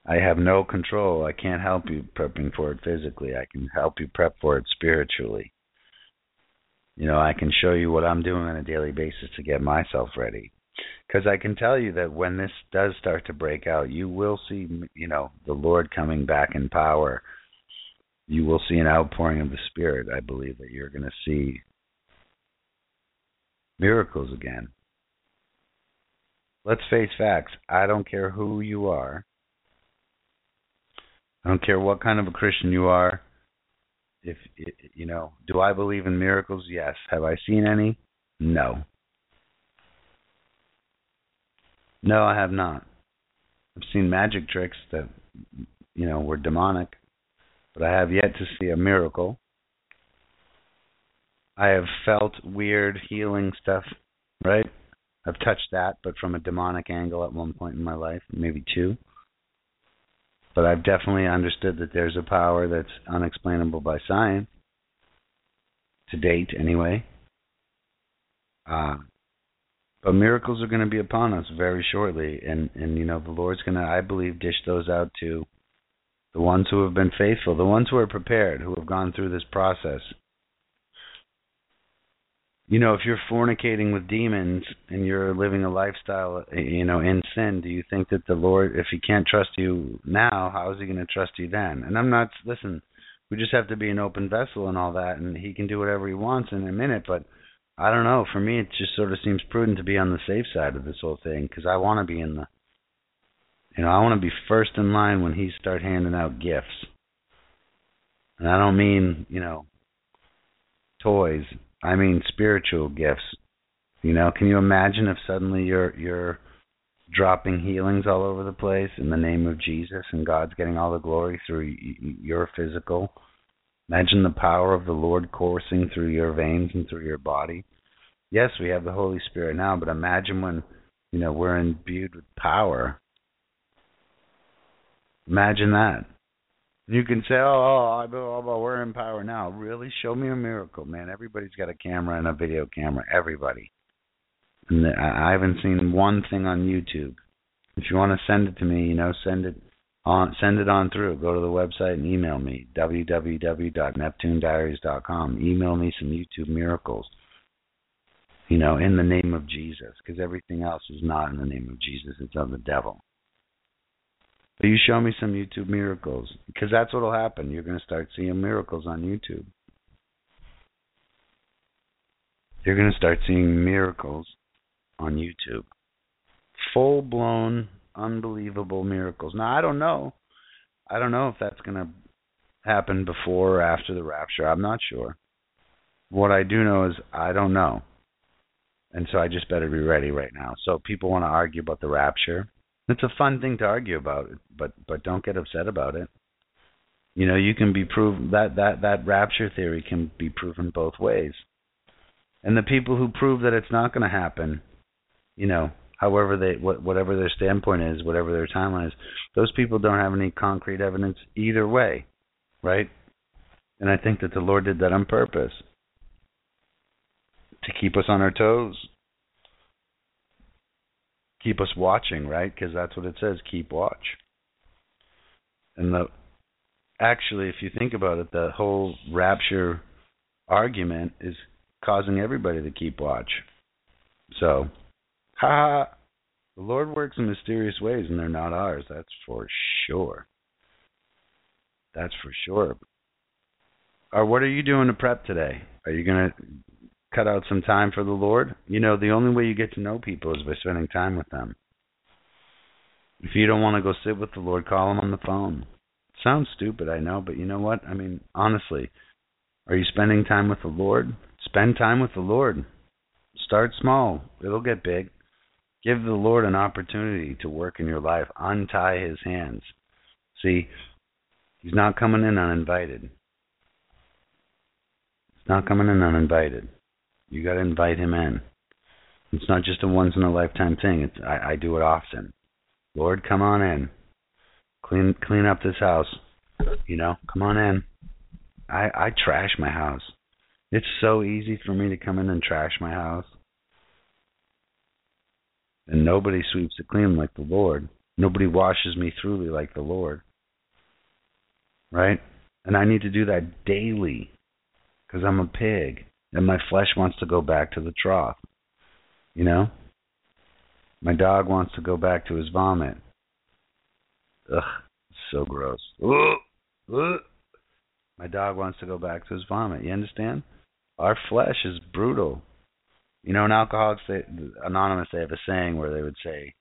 I have no control. I can't help you prepping for it physically. I can help you prep for it spiritually. You know, I can show you what I'm doing on a daily basis to get myself ready. Because I can tell you that when this does start to break out, you will see, you know, the Lord coming back in power. You will see an outpouring of the Spirit. I believe that you're going to see miracles again. Let's face facts. I don't care who you are. I don't care what kind of a Christian you are. If you know, do I believe in miracles? Yes. Have I seen any? No. No, I have not. I've seen magic tricks that you know were demonic, but I have yet to see a miracle. I have felt weird healing stuff, right? I've touched that, but from a demonic angle at one point in my life, maybe two but I've definitely understood that there's a power that's unexplainable by science to date, anyway. Uh, but miracles are going to be upon us very shortly, and and you know the Lord's going to, I believe, dish those out to the ones who have been faithful, the ones who are prepared, who have gone through this process you know, if you're fornicating with demons and you're living a lifestyle, you know, in sin, do you think that the Lord, if He can't trust you now, how is He going to trust you then? And I'm not, listen, we just have to be an open vessel and all that, and He can do whatever He wants in a minute. But I don't know. For me, it just sort of seems prudent to be on the safe side of this whole thing because I want to be in the, you know, I want to be first in line when He start handing out gifts. And I don't mean, you know, toys. I mean spiritual gifts. You know, can you imagine if suddenly you're you're dropping healings all over the place in the name of Jesus, and God's getting all the glory through your physical. Imagine the power of the Lord coursing through your veins and through your body. Yes, we have the Holy Spirit now, but imagine when you know we're imbued with power. Imagine that. You can say, "Oh, oh, oh, we're in power now." Really? Show me a miracle, man. Everybody's got a camera and a video camera. Everybody. And I I haven't seen one thing on YouTube. If you want to send it to me, you know, send it on send it on through. Go to the website and email me www.neptunediaries.com. Email me some YouTube miracles. You know, in the name of Jesus, because everything else is not in the name of Jesus; it's of the devil. You show me some YouTube miracles, because that's what'll happen. You're going to start seeing miracles on YouTube. You're going to start seeing miracles on YouTube. Full blown, unbelievable miracles. Now, I don't know. I don't know if that's going to happen before or after the rapture. I'm not sure. What I do know is I don't know. And so I just better be ready right now. So people want to argue about the rapture. It's a fun thing to argue about, but but don't get upset about it. You know, you can be proven that that that rapture theory can be proven both ways. And the people who prove that it's not going to happen, you know, however they what, whatever their standpoint is, whatever their timeline is, those people don't have any concrete evidence either way, right? And I think that the Lord did that on purpose to keep us on our toes, keep us watching, right? Because that's what it says, keep watch. And the actually, if you think about it, the whole rapture argument is causing everybody to keep watch. So, ha, the Lord works in mysterious ways, and they're not ours. That's for sure. That's for sure. Or what are you doing to prep today? Are you gonna cut out some time for the Lord? You know, the only way you get to know people is by spending time with them. If you don't want to go sit with the Lord, call him on the phone. It sounds stupid, I know, but you know what? I mean, honestly, are you spending time with the Lord? Spend time with the Lord. Start small. It'll get big. Give the Lord an opportunity to work in your life. Untie his hands. See, he's not coming in uninvited. He's not coming in uninvited. You got to invite him in. It's not just a once in a lifetime thing. It's I, I do it often. Lord, come on in. Clean clean up this house. You know, come on in. I I trash my house. It's so easy for me to come in and trash my house. And nobody sweeps it clean like the Lord. Nobody washes me thoroughly like the Lord. Right? And I need to do that daily because I'm a pig and my flesh wants to go back to the trough. You know? My dog wants to go back to his vomit. Ugh, so gross. Ugh, ugh. My dog wants to go back to his vomit. You understand? Our flesh is brutal. You know, in Alcoholics they, Anonymous, they have a saying where they would say,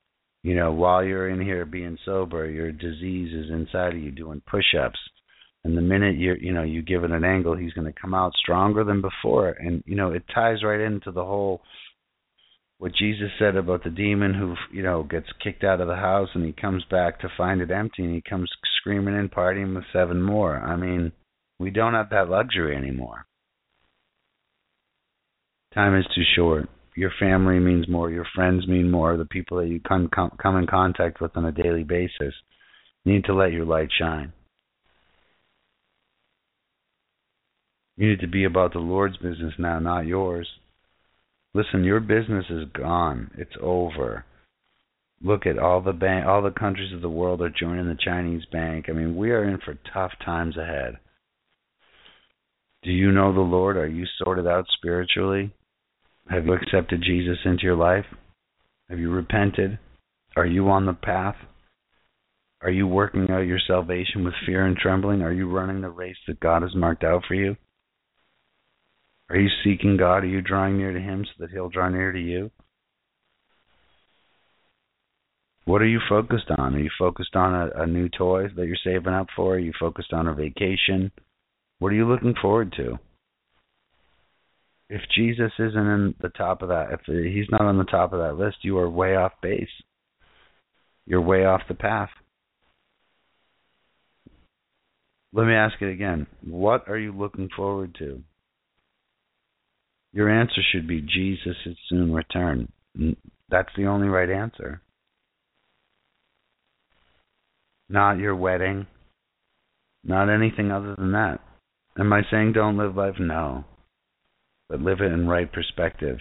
you know, while you're in here being sober, your disease is inside of you doing push-ups. And the minute you you know you give it an angle, he's going to come out stronger than before. And you know, it ties right into the whole what Jesus said about the demon who you know gets kicked out of the house and he comes back to find it empty and he comes screaming and partying with seven more. I mean, we don't have that luxury anymore. Time is too short. Your family means more. Your friends mean more. The people that you come come, in contact with on a daily basis you need to let your light shine. You need to be about the Lord's business now, not yours. Listen, your business is gone. It's over. Look at all the bank, all the countries of the world are joining the Chinese bank. I mean, we are in for tough times ahead. Do you know the Lord? Are you sorted out spiritually? Have you accepted Jesus into your life? Have you repented? Are you on the path? Are you working out your salvation with fear and trembling? Are you running the race that God has marked out for you? Are you seeking God? Are you drawing near to Him so that He'll draw near to you? What are you focused on? Are you focused on a, a new toy that you're saving up for? Are you focused on a vacation? What are you looking forward to? If Jesus isn't in the top of that, if He's not on the top of that list, you are way off base. You're way off the path. Let me ask it again. What are you looking forward to? Your answer should be Jesus' is soon return. That's the only right answer. Not your wedding. Not anything other than that. Am I saying don't live life? No. But live it in right perspective.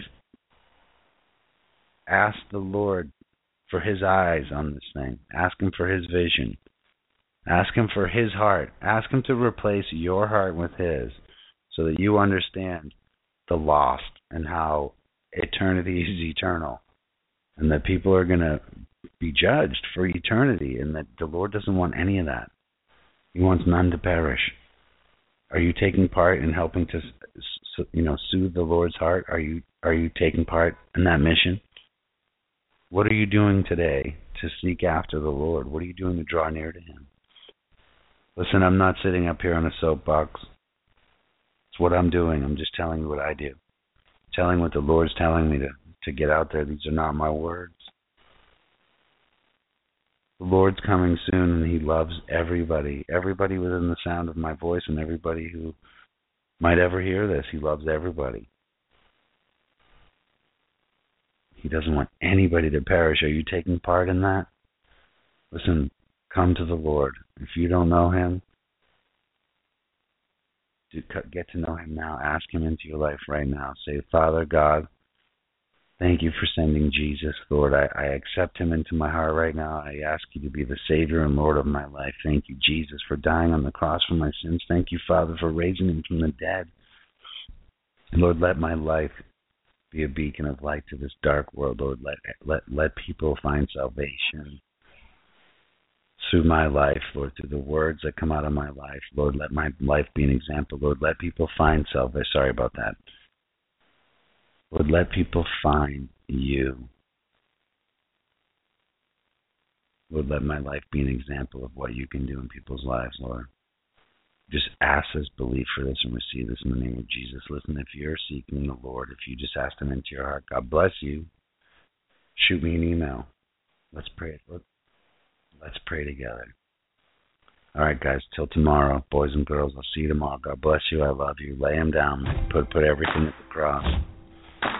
Ask the Lord for his eyes on this thing. Ask him for his vision. Ask him for his heart. Ask him to replace your heart with his so that you understand the lost and how eternity is eternal and that people are going to be judged for eternity and that the Lord doesn't want any of that. He wants none to perish. Are you taking part in helping to you know soothe the Lord's heart? Are you are you taking part in that mission? What are you doing today to seek after the Lord? What are you doing to draw near to him? Listen, I'm not sitting up here on a soapbox. What I'm doing. I'm just telling you what I do. Telling what the Lord's telling me to to get out there. These are not my words. The Lord's coming soon and he loves everybody. Everybody within the sound of my voice and everybody who might ever hear this. He loves everybody. He doesn't want anybody to perish. Are you taking part in that? Listen, come to the Lord. If you don't know him, get to know him now. Ask him into your life right now. Say, Father God, Thank you for sending Jesus, Lord. I, I accept him into my heart right now. I ask you to be the Savior and Lord of my life. Thank you, Jesus, for dying on the cross for my sins. Thank you, Father, for raising him from the dead. Lord, let my life be a beacon of light to this dark world. Lord, let let let people find salvation through my life, Lord, through the words that come out of my life. Lord, let my life be an example. Lord, let people find salvation. Sorry about that. Lord, let people find you. Lord, let my life be an example of what you can do in people's lives, Lord. Just ask us, believe for this, and receive this in the name of Jesus. Listen, if you're seeking the Lord, if you just ask Him into your heart, God bless you. Shoot me an email. Let's pray. Let's pray together. All right, guys. Till tomorrow, boys and girls. I'll see you tomorrow. God bless you. I love you. Lay Him down. Put put everything at the cross.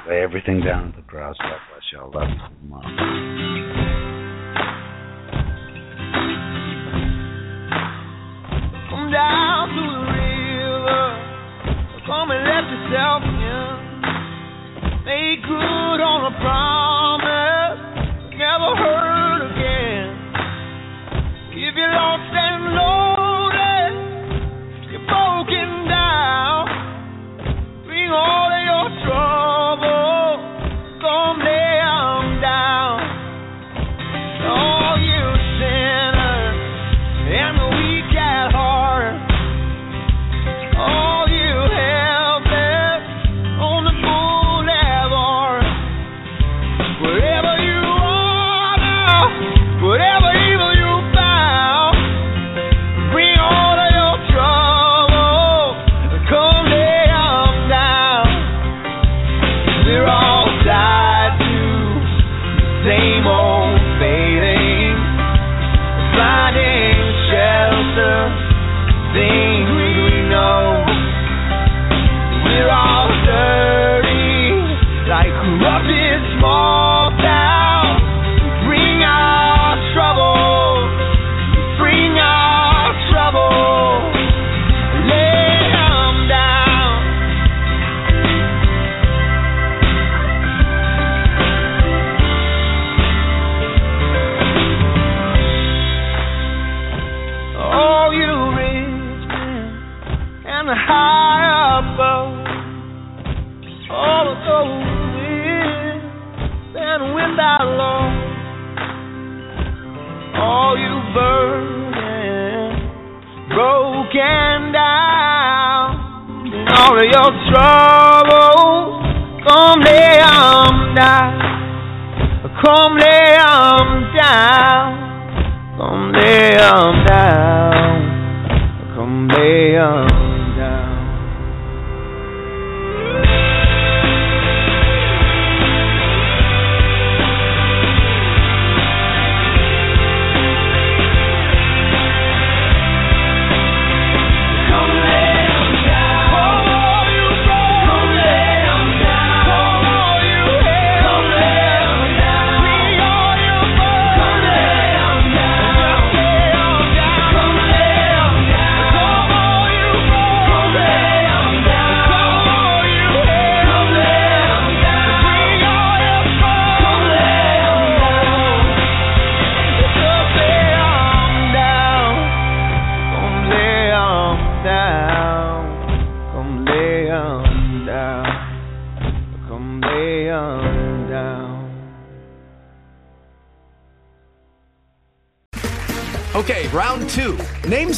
Lay everything down at the cross. God bless you. I love you, Mom. Come down to the river. Come and let yourself in. Make good on a promise.